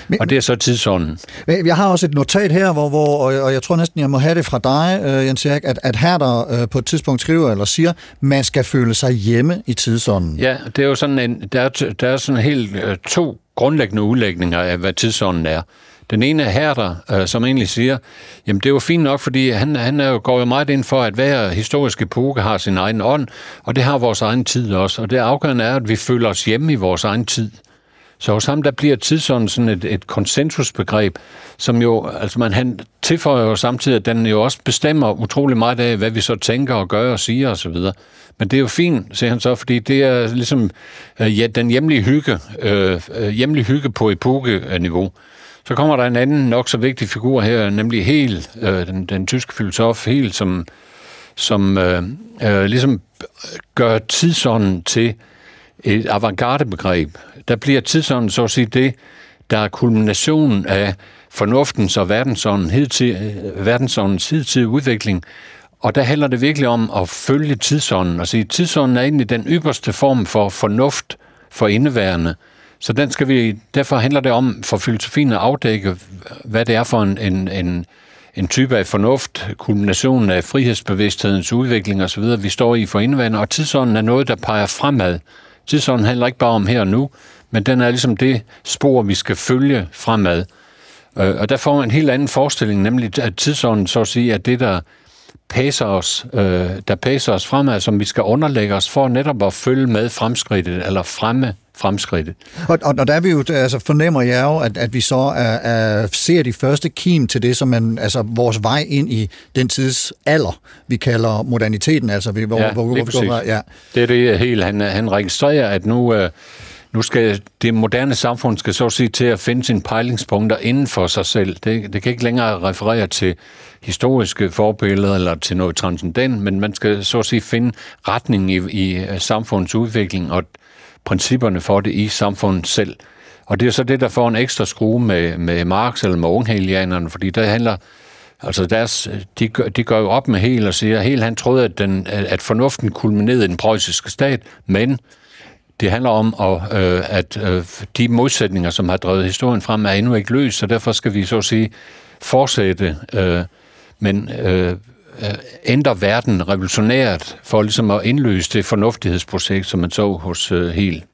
Men, og det er så tidsånden. Jeg har også et notat her, hvor, hvor og jeg tror næsten, jeg må have det fra dig, øh, Jens Erik, at, at her der øh, på et tidspunkt skriver eller siger, man skal føle sig hjemme i tidsånden. Ja, det er jo sådan en, der er, der er sådan helt øh, to grundlæggende udlægninger af, hvad tidsånden er. Den ene er Herder, øh, som egentlig siger, jamen det er jo fint nok, fordi han, han er jo, går jo meget ind for, at hver historisk epoke har sin egen ånd, og det har vores egen tid også. Og det afgørende er, at vi føler os hjemme i vores egen tid. Så hos ham, der bliver tidsånden sådan et, et konsensusbegreb, som jo, altså man han tilføjer jo samtidig, at den jo også bestemmer utrolig meget af, hvad vi så tænker og gør og siger osv. Men det er jo fint, siger han så, fordi det er ligesom øh, ja, den hjemlige hygge, øh, øh hjemlige hygge på epoke-niveau. Så kommer der en anden nok så vigtig figur her, nemlig Hel, øh, den, den tyske filosof Hel, som, som øh, øh, ligesom gør tidsånden til et avantgarde-begreb. Der bliver tidsånden så at sige det, der er kulminationen af fornuftens og verdensåndens hidtid, øh, verdensåndens hidtidige udvikling. Og der handler det virkelig om at følge tidsånden og sige, at tidsånden er egentlig den ypperste form for fornuft for indeværende, så den skal vi, derfor handler det om for filosofien at afdække, hvad det er for en, en, en, en type af fornuft, kulminationen af frihedsbevidsthedens udvikling osv., vi står i for indvandring, og tidsånden er noget, der peger fremad. Tidsånden handler ikke bare om her og nu, men den er ligesom det spor, vi skal følge fremad. Øh, og der får man en helt anden forestilling, nemlig at tidsånden så at sige er det, der pacer os, øh, der pacer os fremad, som vi skal underlægge os for netop at følge med fremskridtet, eller fremme fremskridtet. Og, og, og der er vi jo, altså fornemmer jeg jo, at, at vi så er, er, ser de første kim til det, som man, altså vores vej ind i den tids alder, vi kalder moderniteten, altså vi, hvor, Ja, hvor, hvor lige vi går præcis. fra, ja. Det er det helt, han, han registrerer, at nu, øh, nu skal det moderne samfund skal så sige til at finde sine pejlingspunkter inden for sig selv. Det, det kan ikke længere referere til historiske forbilleder eller til noget transcendent, men man skal så at sige finde retningen i, i øh, samfundets udvikling og principperne for det i samfundet selv. Og det er så det, der får en ekstra skrue med, med Marx eller med unghelianerne, fordi der handler Altså deres, de, gør, de gør jo op med Hel og siger, at han troede, at, den, at fornuften kulminerede i den preussiske stat, men det handler om, at, øh, at øh, de modsætninger, som har drevet historien frem, er endnu ikke løst, så derfor skal vi så at sige fortsætte, øh, men øh, øh, ændre verden revolutionært for ligesom at indløse det fornuftighedsprojekt, som man så hos øh, Hegel.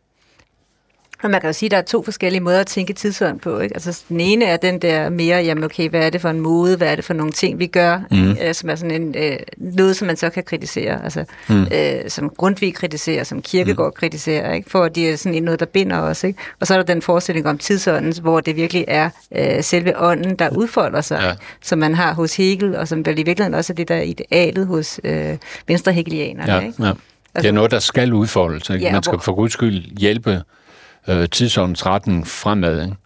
Og man kan jo sige, at der er to forskellige måder at tænke tidsånd på. Ikke? Altså, den ene er den der mere, jamen okay, hvad er det for en mode, hvad er det for nogle ting, vi gør, mm. øh, som er sådan en, øh, noget, som man så kan kritisere. Altså, mm. øh, som Grundtvig kritiserer, som Kierkegaard mm. kritiserer, ikke? for det er sådan noget, der binder os. Ikke? Og så er der den forestilling om tidsånden, hvor det virkelig er øh, selve ånden, der udfolder sig, Ja. som man har hos Hegel, og som vel i virkeligheden også er det, der er idealet hos øh, venstrehegelianerne. Ja, ikke? ja. Det er noget, der skal udfoldes. Ikke? Ja, Man skal for guds skyld hjælpe øh, tidsåndens retning fremad. Ikke?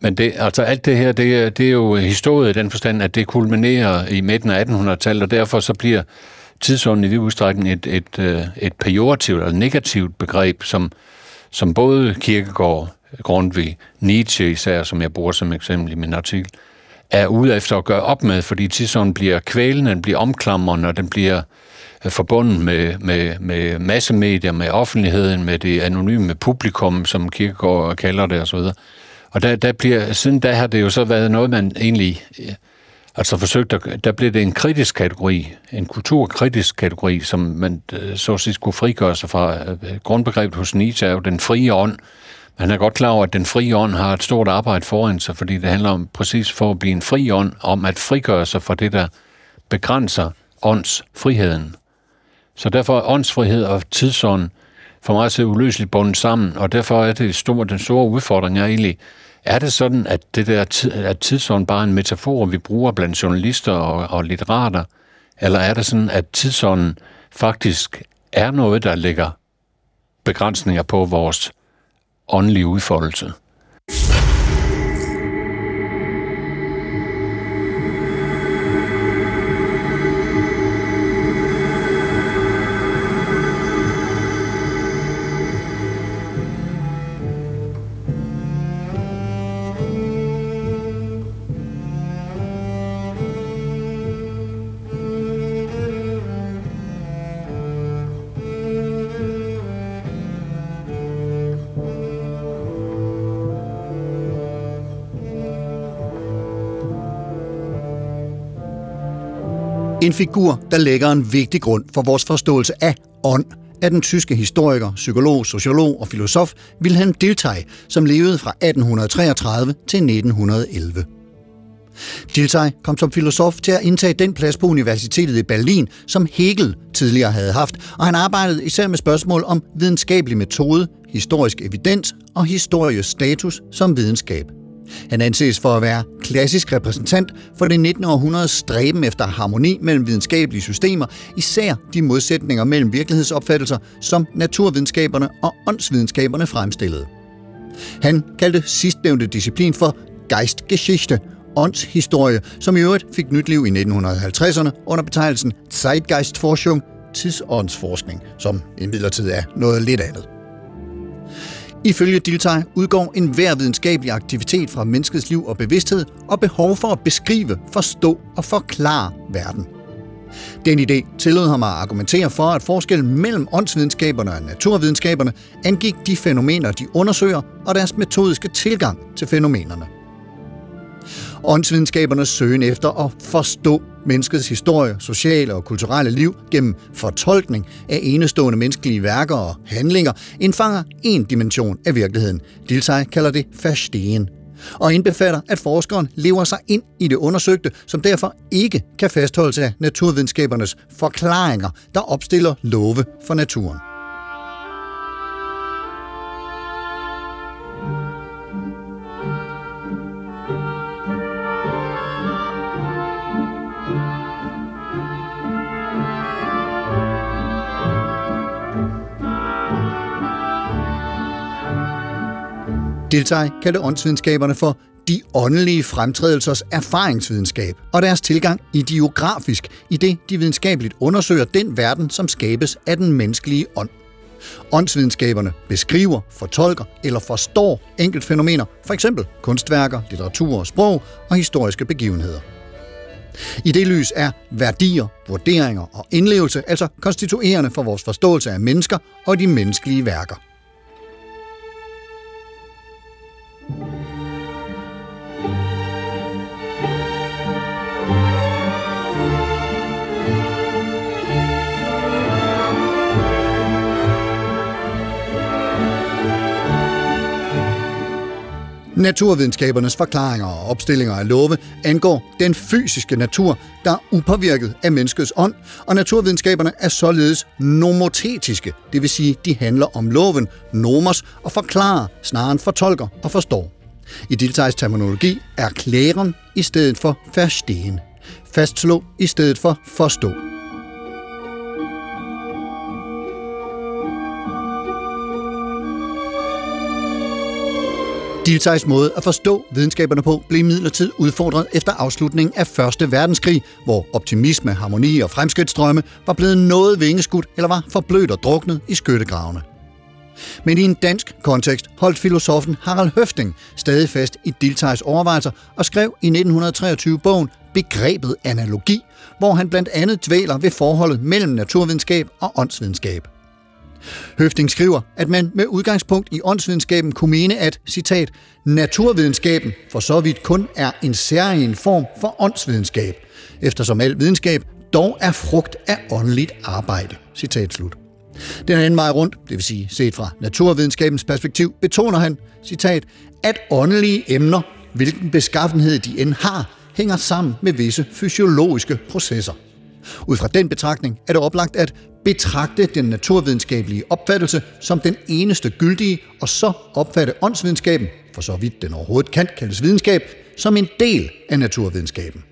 Men det, altså alt det her, det, det er jo historie i den forstand, at det kulminerer i midten af 1800-tallet, og derfor så bliver tidsånden i vid udstrækning et, et, øh, et pejorativt eller negativt begreb, som, som både Kierkegaard, Grundtvig, Nietzsche især, som jeg bruger som eksempel i min artikel, er ude efter at gøre op med, fordi tidsånden bliver kvælende, den bliver omklamrende, og den bliver øh, forbundet med, med, med massemedier, med offentligheden, med det anonyme publikum, som Kierkegaard kalder det osv. Og der, der bliver, siden da har det jo så været noget, man egentlig øh, altså forsøgt at, der blev det en kritisk kategori, en kulturkritisk kategori, som man øh, så sidst kunne skulle frigøre sig fra. Øh, grundbegrebet hos Nietzsche er jo den frie ånd. Man er godt klar over, at den frie ånd har et stort arbejde foran sig, fordi det handler om præcis for at blive en fri ånd, om at frigøre sig fra det, der begrænser åndsfriheden. Så derfor er åndsfrihed og tidsånd for mig så uløseligt bundet sammen, og derfor er det store, den store udfordring er egentlig, er det sådan, at det der tid, at tidsånd bare er en metafor, vi bruger blandt journalister og, og litterater, eller er det sådan, at tidsånden faktisk er noget, der lægger begrænsninger på vores åndelige udfoldelse? En figur, der lægger en vigtig grund for vores forståelse af ånd, er den tyske historiker, psykolog, sociolog og filosof Wilhelm Dilthey, som levede fra 1833 til 1911. Dilthey kom som filosof til at indtage den plads på universitetet i Berlin, som Hegel tidligere havde haft, og han arbejdede især med spørgsmål om videnskabelig metode, historisk evidens og historisk status som videnskab. Han anses for at være klassisk repræsentant for det 19. århundredes stræben efter harmoni mellem videnskabelige systemer, især de modsætninger mellem virkelighedsopfattelser, som naturvidenskaberne og åndsvidenskaberne fremstillede. Han kaldte sidstnævnte disciplin for Geistgeschichte, åndshistorie, som i øvrigt fik nyt liv i 1950'erne under betegnelsen Zeitgeistforschung, tidsåndsforskning, som imidlertid er noget lidt andet. Ifølge Dilthey udgår en hver videnskabelig aktivitet fra menneskets liv og bevidsthed og behov for at beskrive, forstå og forklare verden. Den idé tillod ham at argumentere for, at forskellen mellem åndsvidenskaberne og naturvidenskaberne angik de fænomener, de undersøger, og deres metodiske tilgang til fænomenerne. Åndsvidenskabernes søgen efter at forstå menneskets historie, sociale og kulturelle liv gennem fortolkning af enestående menneskelige værker og handlinger indfanger en dimension af virkeligheden. Dilthey kalder det verstehen og indbefatter, at forskeren lever sig ind i det undersøgte, som derfor ikke kan fastholdes af naturvidenskabernes forklaringer, der opstiller love for naturen. Dilthey kaldte åndsvidenskaberne for de åndelige fremtrædelsers erfaringsvidenskab og deres tilgang ideografisk, i det, de videnskabeligt undersøger den verden, som skabes af den menneskelige ånd. Åndsvidenskaberne beskriver, fortolker eller forstår enkeltfænomener, f.eks. kunstværker, litteratur og sprog og historiske begivenheder. I det lys er værdier, vurderinger og indlevelse altså konstituerende for vores forståelse af mennesker og de menneskelige værker. Thank you. Naturvidenskabernes forklaringer og opstillinger af love angår den fysiske natur, der er upåvirket af menneskets ånd, og naturvidenskaberne er således nomotetiske, det vil sige, de handler om loven, nomos, og forklarer snarere end fortolker og forstår. I Diltheis terminologi er klæren i stedet for verstehen, fastslå i stedet for forstå. Diltheis måde at forstå videnskaberne på blev imidlertid udfordret efter afslutningen af 1. Verdenskrig, hvor optimisme, harmoni og fremskridtsstrømme var blevet noget vingeskudt eller var forblødt og druknet i skyttegravene. Men i en dansk kontekst holdt filosofen Harald Høfting stadig fast i Diltheis overvejelser og skrev i 1923 bogen Begrebet analogi, hvor han blandt andet dvæler ved forholdet mellem naturvidenskab og åndsvidenskab. Høfting skriver, at man med udgangspunkt i åndsvidenskaben kunne mene, at, citat, naturvidenskaben for så vidt kun er en særlig form for åndsvidenskab, eftersom al videnskab dog er frugt af åndeligt arbejde. Citat slut. Den anden vej rundt, det vil sige set fra naturvidenskabens perspektiv, betoner han, citat, at åndelige emner, hvilken beskaffenhed de end har, hænger sammen med visse fysiologiske processer. Ud fra den betragtning er det oplagt at betragte den naturvidenskabelige opfattelse som den eneste gyldige, og så opfatte åndsvidenskaben, for så vidt den overhovedet kan kaldes videnskab, som en del af naturvidenskaben.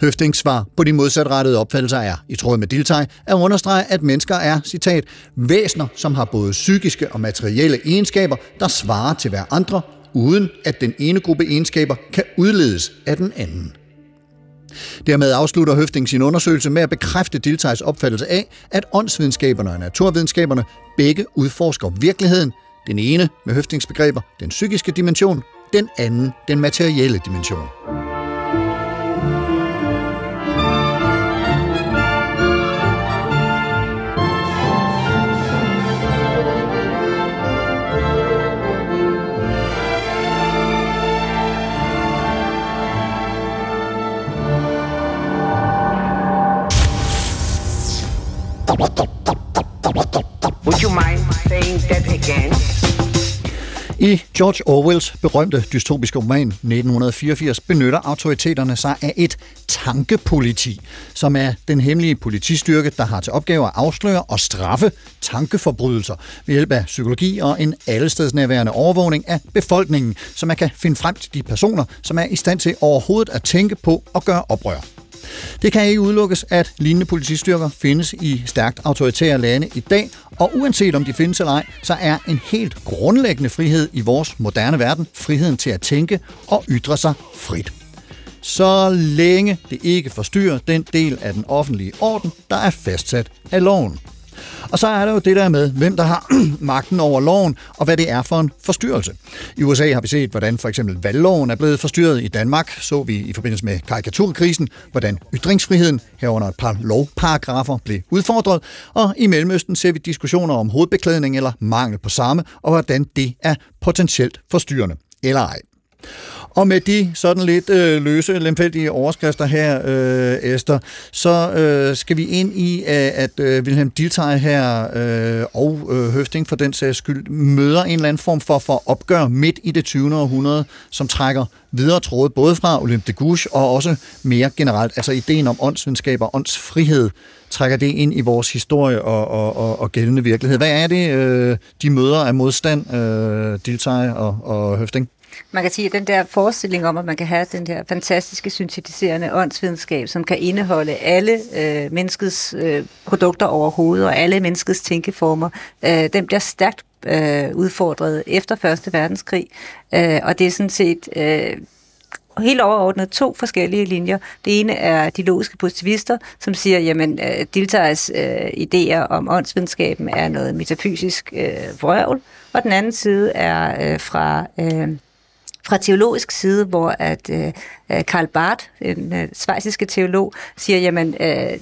Høftings svar på de modsatrettede opfattelser er, i tråd med Dilthey, at understrege, at mennesker er, citat, væsener, som har både psykiske og materielle egenskaber, der svarer til hver andre, uden at den ene gruppe egenskaber kan udledes af den anden. Dermed afslutter Høfting sin undersøgelse med at bekræfte Diltheis opfattelse af, at åndsvidenskaberne og naturvidenskaberne begge udforsker virkeligheden, den ene med Høftings begreber, den psykiske dimension, den anden den materielle dimension. Would you mind saying that again? I George Orwells berømte dystopiske roman 1984 benytter autoriteterne sig af et tankepoliti, som er den hemmelige politistyrke, der har til opgave at afsløre og straffe tankeforbrydelser ved hjælp af psykologi og en allestedsnærværende overvågning af befolkningen, så man kan finde frem til de personer, som er i stand til overhovedet at tænke på og gøre oprør. Det kan ikke udelukkes, at lignende politistyrker findes i stærkt autoritære lande i dag, og uanset om de findes eller ej, så er en helt grundlæggende frihed i vores moderne verden friheden til at tænke og ytre sig frit. Så længe det ikke forstyrrer den del af den offentlige orden, der er fastsat af loven. Og så er der jo det der med, hvem der har magten over loven, og hvad det er for en forstyrrelse. I USA har vi set, hvordan for eksempel valgloven er blevet forstyrret. I Danmark så vi i forbindelse med karikaturkrisen, hvordan ytringsfriheden herunder et par lovparagrafer blev udfordret. Og i Mellemøsten ser vi diskussioner om hovedbeklædning eller mangel på samme, og hvordan det er potentielt forstyrrende eller ej. Og med de sådan lidt øh, løse, lemfældige overskrifter her, øh, Esther, så øh, skal vi ind i, øh, at øh, Wilhelm Dilthey her øh, og øh, Høfting for den sags skyld møder en eller anden form for, for opgør midt i det 20. århundrede, som trækker videre tråde både fra Olympe de Gouges og også mere generelt, altså ideen om åndsvidenskab og åndsfrihed, trækker det ind i vores historie og, og, og, og gældende virkelighed. Hvad er det, øh, de møder af modstand, øh, Dilthey og, og Høfting? Man kan sige, at den der forestilling om, at man kan have den der fantastiske syntetiserende åndsvidenskab, som kan indeholde alle øh, menneskets øh, produkter overhovedet og alle menneskets tænkeformer, øh, den bliver stærkt øh, udfordret efter Første Verdenskrig. Øh, og det er sådan set... Øh, helt overordnet to forskellige linjer. Det ene er de logiske positivister, som siger, jamen, øh, Dilthey's øh, idéer om åndsvidenskaben er noget metafysisk øh, vrøvl, og den anden side er øh, fra... Øh, fra teologisk side, hvor at øh, øh Karl Barth, en øh, svejsiske teolog, siger, jamen, øh,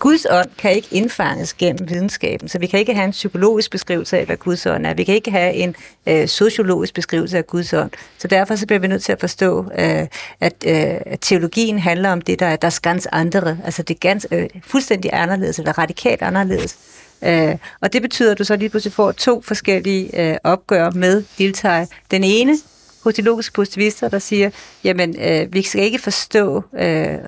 Guds ånd kan ikke indfanges gennem videnskaben, så vi kan ikke have en psykologisk beskrivelse af, hvad Guds ånd er. Vi kan ikke have en øh, sociologisk beskrivelse af Guds ånd. Så derfor så bliver vi nødt til at forstå, øh, at, øh, at teologien handler om det, der er deres ganz andre. altså det er gans, øh, fuldstændig anderledes, eller radikalt anderledes. Øh, og det betyder, at du så lige pludselig får to forskellige øh, opgør med Dilthey. Den ene hos de logiske positivister, der siger, jamen, øh, vi skal ikke forstå øh,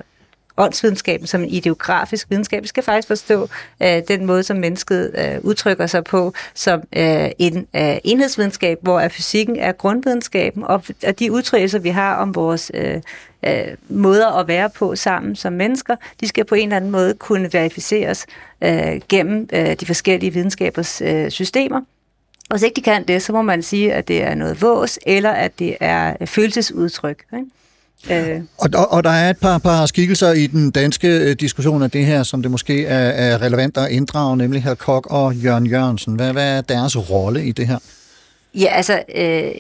åndsvidenskaben som en ideografisk videnskab. Vi skal faktisk forstå øh, den måde, som mennesket øh, udtrykker sig på som øh, en øh, enhedsvidenskab, hvor er fysikken er grundvidenskaben, og, og de udtrykker, vi har om vores øh, øh, måder at være på sammen som mennesker, de skal på en eller anden måde kunne verificeres øh, gennem øh, de forskellige videnskabers øh, systemer. Og hvis ikke de kan det, så må man sige, at det er noget vås, eller at det er følelsesudtryk. Ikke? Øh. Og, og, og der er et par, par skikkelser i den danske øh, diskussion af det her, som det måske er, er relevant at inddrage, nemlig Herr Kok og Jørgen Jørgensen. Hvad, hvad er deres rolle i det her? Ja, altså, øh,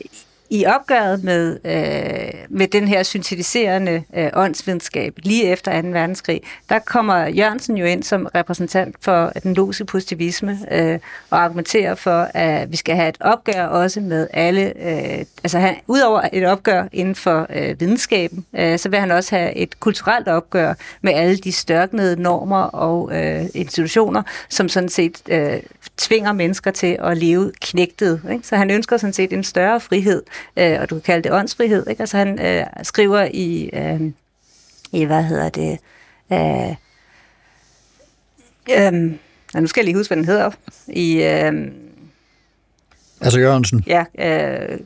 i opgøret med, øh, med den her syntetiserende øh, åndsvidenskab lige efter 2. verdenskrig, der kommer Jørgensen jo ind som repræsentant for den logiske positivisme øh, og argumenterer for, at vi skal have et opgør også med alle, øh, altså han, udover et opgør inden for øh, videnskaben, øh, så vil han også have et kulturelt opgør med alle de størknede normer og øh, institutioner, som sådan set øh, tvinger mennesker til at leve knægtet. Ikke? Så han ønsker sådan set en større frihed øh, og du kan kalde det åndsfrihed. Ikke? Altså han øh, skriver i, øh, i, hvad hedder det, øh, øh, nu skal jeg lige huske, hvad den hedder, i, øh, Altså Jørgensen? ja, øh,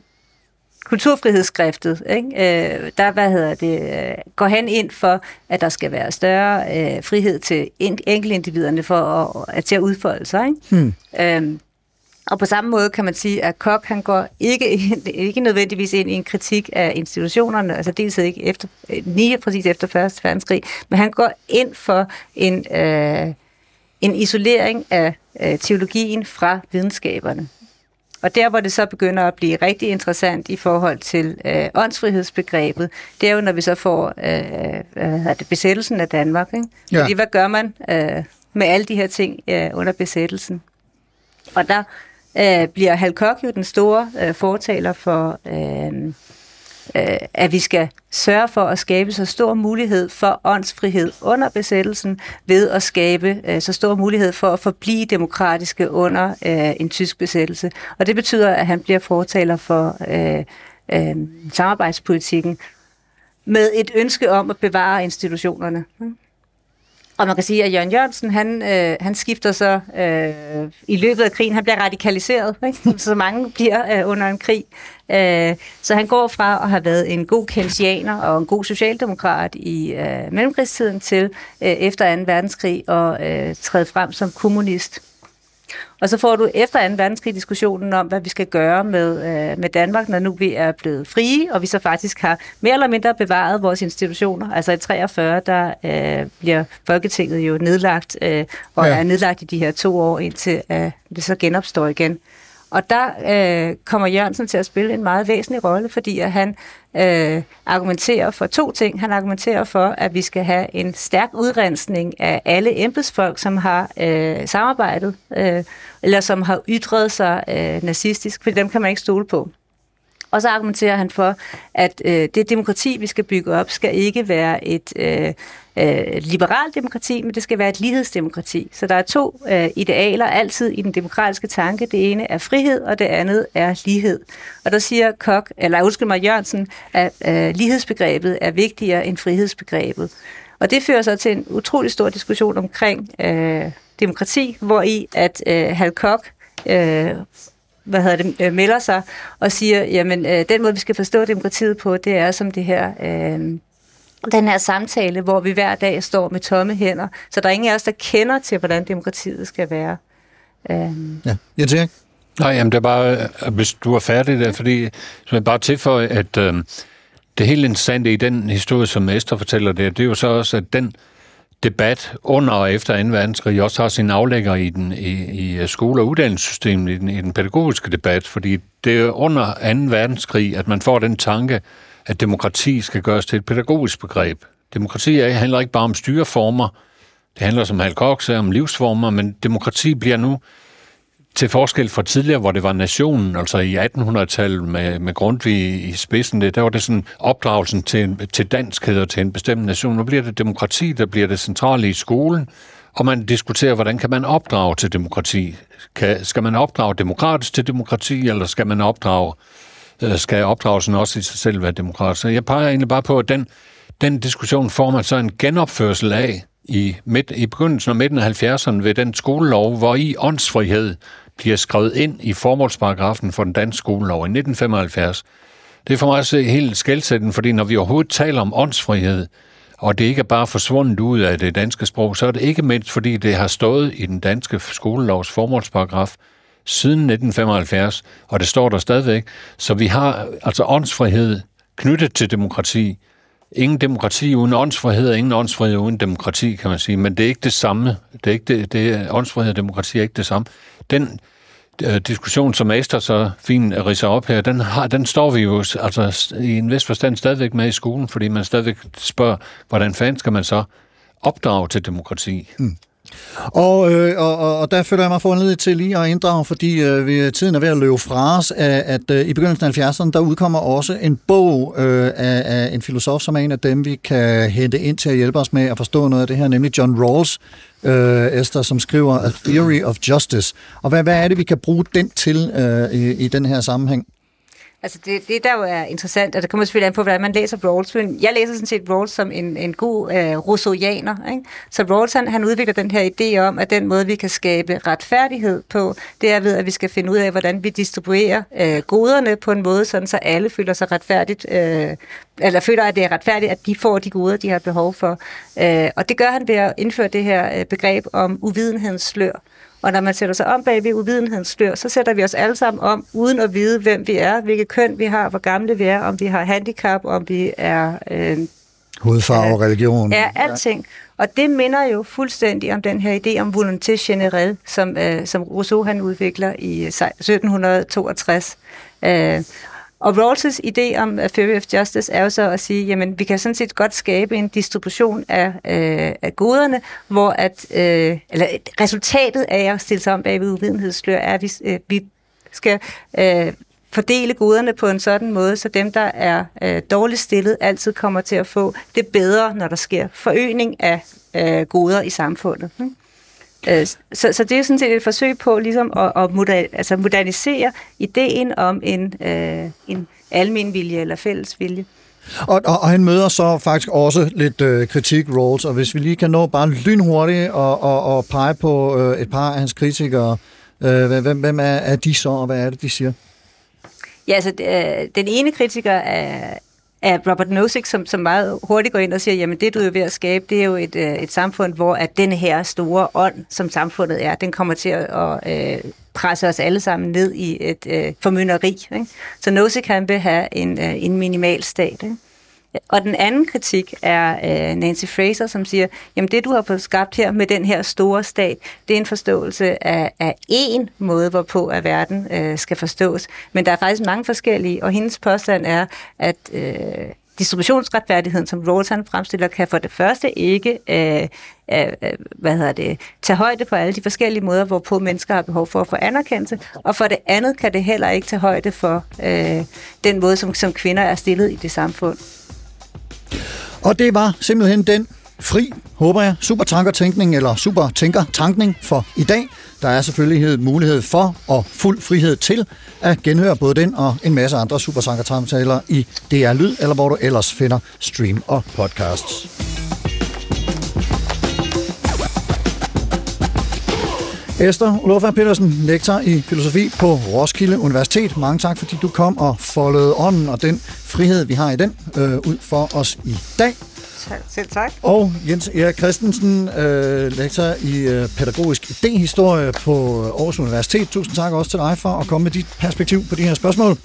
kulturfrihedsskriftet, ikke? Øh, der hvad hedder det, øh, går han ind for, at der skal være større øh, frihed til en, enkeltindividerne for at, at, til at udfolde sig. Ikke? Hmm. Øhm, og på samme måde kan man sige, at Kok han går ikke, ikke nødvendigvis ind i en kritik af institutionerne, altså dels ikke efter, lige præcis efter Første verdenskrig, men han går ind for en, øh, en isolering af øh, teologien fra videnskaberne. Og der, hvor det så begynder at blive rigtig interessant i forhold til øh, åndsfrihedsbegrebet, det er jo, når vi så får øh, hvad det, besættelsen af Danmark. Ikke? Ja. Fordi hvad gør man øh, med alle de her ting øh, under besættelsen? Og der øh, bliver Hal Koch jo den store øh, fortaler for, øh, øh, at vi skal sørge for at skabe så stor mulighed for åndsfrihed under besættelsen, ved at skabe øh, så stor mulighed for at forblive demokratiske under øh, en tysk besættelse. Og det betyder, at han bliver fortaler for øh, øh, samarbejdspolitikken med et ønske om at bevare institutionerne. Og man kan sige, at Jørgen Jørgensen, han, øh, han skifter så øh, i løbet af krigen, han bliver radikaliseret, ikke? så mange bliver øh, under en krig. Øh, så han går fra at have været en god kensianer og en god socialdemokrat i øh, mellemkrigstiden til øh, efter 2. verdenskrig og øh, træde frem som kommunist. Og så får du efter 2. verdenskrig diskussionen om, hvad vi skal gøre med, øh, med Danmark, når nu vi er blevet frie, og vi så faktisk har mere eller mindre bevaret vores institutioner. Altså i 43, der øh, bliver Folketinget jo nedlagt, øh, og Ja. er nedlagt i de her to år, indtil øh, det så genopstår igen. Og der øh, kommer Jørgensen til at spille en meget væsentlig rolle, fordi at han øh, argumenterer for to ting. Han argumenterer for, at vi skal have en stærk udrensning af alle embedsfolk, som har øh, samarbejdet, øh, eller som har ytret sig øh, nazistisk, for dem kan man ikke stole på. Og så argumenterer han for, at øh, det demokrati, vi skal bygge op, skal ikke være et øh, øh, liberalt demokrati, men det skal være et lighedsdemokrati. Så der er to øh, idealer altid i den demokratiske tanke. Det ene er frihed, og det andet er lighed. Og der siger Kok, eller undskyld mig, Jørgensen, at øh, lighedsbegrebet er vigtigere end frihedsbegrebet. Og det fører så til en utrolig stor diskussion omkring øh, demokrati, hvor i at øh, Hal Kok øh, hvad hedder det, øh, melder sig og siger, jamen øh, den måde, vi skal forstå demokratiet på, det er som det her, øh, den her samtale, hvor vi hver dag står med tomme hænder, så der er ingen af os, der kender til, hvordan demokratiet skal være. Øh, Ja, jeg tænker Nej, jamen det er bare, øh, hvis du er færdig der, fordi så vil jeg bare tilføje, at øh, det helt interessante i den historie, som Esther fortæller der, det er jo så også, at den debat under og efter 2. verdenskrig også har sin aflægger i, den, i, i skole- og uddannelsessystemet, i den, i den pædagogiske debat, fordi det er under 2. verdenskrig, at man får den tanke, at demokrati skal gøres til et pædagogisk begreb. Demokrati handler ikke bare om styreformer, det handler, som Hal Koch sagde, om livsformer, men demokrati bliver nu til forskel fra tidligere, hvor det var nationen, altså i 1800-tallet med, med Grundtvig i spidsen, det, der var det sådan opdragelsen til, til danskhed og til en bestemt nation. Nu bliver det demokrati, der bliver det centrale i skolen, og man diskuterer, hvordan kan man opdrage til demokrati? Kan, skal man opdrage demokratisk til demokrati, eller skal man opdrage, øh, Øh, skal opdragelsen også i sig selv være demokratisk? Så jeg peger egentlig bare på, at den, den diskussion får man så en genopførsel af i, midt, i begyndelsen og midten af 70'erne ved den skolelov, hvor i åndsfrihed bliver skrevet ind i formålsparagrafen for den danske skolelov i 1975. Det er for mig at se helt skældsættende, fordi når vi overhovedet taler om åndsfrihed, og det ikke er bare forsvundet ud af det danske sprog, så er det ikke mindst, fordi det har stået i den danske skolelovs formålsparagraf siden 1975, og det står der stadigvæk. Så vi har altså åndsfrihed knyttet til demokrati. Ingen demokrati uden åndsfrihed, og ingen åndsfrihed uden demokrati, kan man sige. Men det er ikke det samme. Det er ikke det, det er, åndsfrihed og demokrati er ikke det samme. Den øh, diskussion, som Esther så fint ridser op her, den, har, den står vi jo altså, i en vis forstand stadigvæk med i skolen, fordi man stadigvæk spørger, hvordan fanden skal man så opdrage til demokrati? Mm. Og, øh, og, og, der føler jeg mig foranledet til lige at inddrage, fordi øh, vi, tiden er ved at løbe fra os, at, at øh, i begyndelsen af 70'erne, der udkommer også en bog øh, af, af en filosof, som er en af dem, vi kan hente ind til at hjælpe os med at forstå noget af det her, nemlig John Rawls, øh, Esther, som skriver A Theory of Justice. Og hvad, hvad er det, vi kan bruge den til øh, i, i den her sammenhæng? Altså det, det, der jo er interessant, og det kommer selvfølgelig an på, hvordan man læser Rawls, men jeg læser sådan set Rawls som en, en god øh, russoianer. Ikke? Så Rawls han, han udvikler den her idé om, at den måde, vi kan skabe retfærdighed på, det er ved, at vi skal finde ud af, hvordan vi distribuerer øh, goderne på en måde, sådan så alle føler sig retfærdigt, øh, eller føler, at det er retfærdigt, at de får de goder, de har behov for. Øh, og det gør han ved at indføre det her øh, begreb om uvidenhedens slør. Og når man sætter sig om bag ved uvidenhedens slør, så sætter vi os alle sammen om, uden at vide, hvem vi er, hvilket køn vi har, hvor gamle vi er, om vi har handicap, om vi er... Øh, Hudfarve og religion. er alting. Og det minder jo fuldstændig om den her idé om volonté générale, som, øh, som Rousseau han udvikler i øh, 1762. Øh, og Rawls' idé om A Theory of Justice er jo så at sige, jamen vi kan sådan set godt skabe en distribution af, øh, af goderne, hvor at, øh, eller resultatet af at stille sig om bag ved uvidenhedsslør er, at vi, øh, vi skal øh, fordele goderne på en sådan måde, så dem, der er øh, dårligt stillet, altid kommer til at få det bedre, når der sker forøgning af øh, goder i samfundet. Ikke? Øh, Så, så det er sådan set et forsøg på ligesom at, at moder, altså modernisere ideen om en, øh, en almen vilje eller fælles vilje. Og, og, og han møder så faktisk også lidt øh, kritik, Rawls, og hvis vi lige kan nå bare lynhurtigt og, og, og pege på øh, et par af hans kritikere, øh, hvem, hvem er, er de så, og hvad er det, de siger? Ja, altså øh, den ene kritiker er, af Robert Nozick, som, som meget hurtigt går ind og siger, jamen det du er ved at skabe, det er jo et, øh, et samfund, hvor at denne her store ånd, som samfundet er, den kommer til at, at øh, presse os alle sammen ned i et øh, formynderi. Ikke? Så Nozick han vil have en, øh, en minimal stat. Ikke? Og den anden kritik er øh, Nancy Fraser, som siger, jamen det du har fået skabt her med den her store stat, det er en forståelse af, af én måde, hvorpå at verden øh, skal forstås. Men der er faktisk mange forskellige, og hendes påstand er, at øh, distributionsretfærdigheden, som Rawls han fremstiller, kan for det første ikke øh, øh, øh, hvad hedder det, tage højde for alle de forskellige måder, hvorpå mennesker har behov for at få anerkendelse, og for det andet kan det heller ikke tage højde for øh, den måde, som, som kvinder er stillet i det samfund. Og det var simpelthen den fri, håber jeg, supertankertænkning eller supertænker-tankning for i dag. Der er selvfølgelig mulighed for og fuld frihed til at genhøre både den og en masse andre supertanker i DR Lyd, eller hvor du ellers finder stream og podcasts. Esther Olofa Petersen, lektor i filosofi på Roskilde Universitet. Mange tak, fordi du kom og foldede ånden og den frihed, vi har i den, øh, ud for os i dag. Selv tak. Og Jens Erik Christensen, øh, lektor i øh, pædagogisk idehistorie på Aarhus Universitet. Tusind tak også til dig for at komme med dit perspektiv på de her spørgsmål.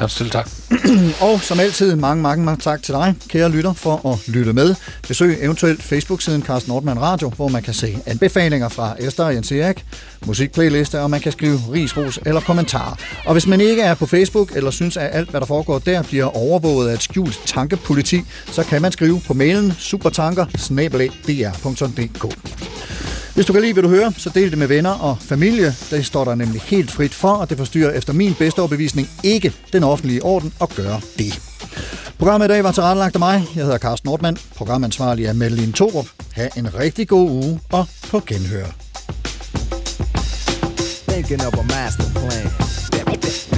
Ja, selv tak. Og som altid, mange, mange, mange tak til dig, kære lytter, for at lytte med. Besøg eventuelt Facebook-siden Carsten Nordmann Radio, hvor man kan se anbefalinger fra Esther og Jens Erik, musikplayliste, og man kan skrive ris, ros eller kommentarer. Og hvis man ikke er på Facebook, eller synes, at alt, hvad der foregår der, bliver overvåget af et skjult tankepoliti, så kan man skrive på mailen supertanker hvis du kan lide, hvad du hører, så del det med venner og familie. Det står der nemlig helt frit for, og det forstyrrer efter min bedste overbevisning ikke den offentlige orden at gøre det. Programmet i dag var tilrettelagt af mig. Jeg hedder Carsten Nordmann. Programansvarlig er Madeline Torup. Ha' en rigtig god uge og på genhør. Thinking of a master plan.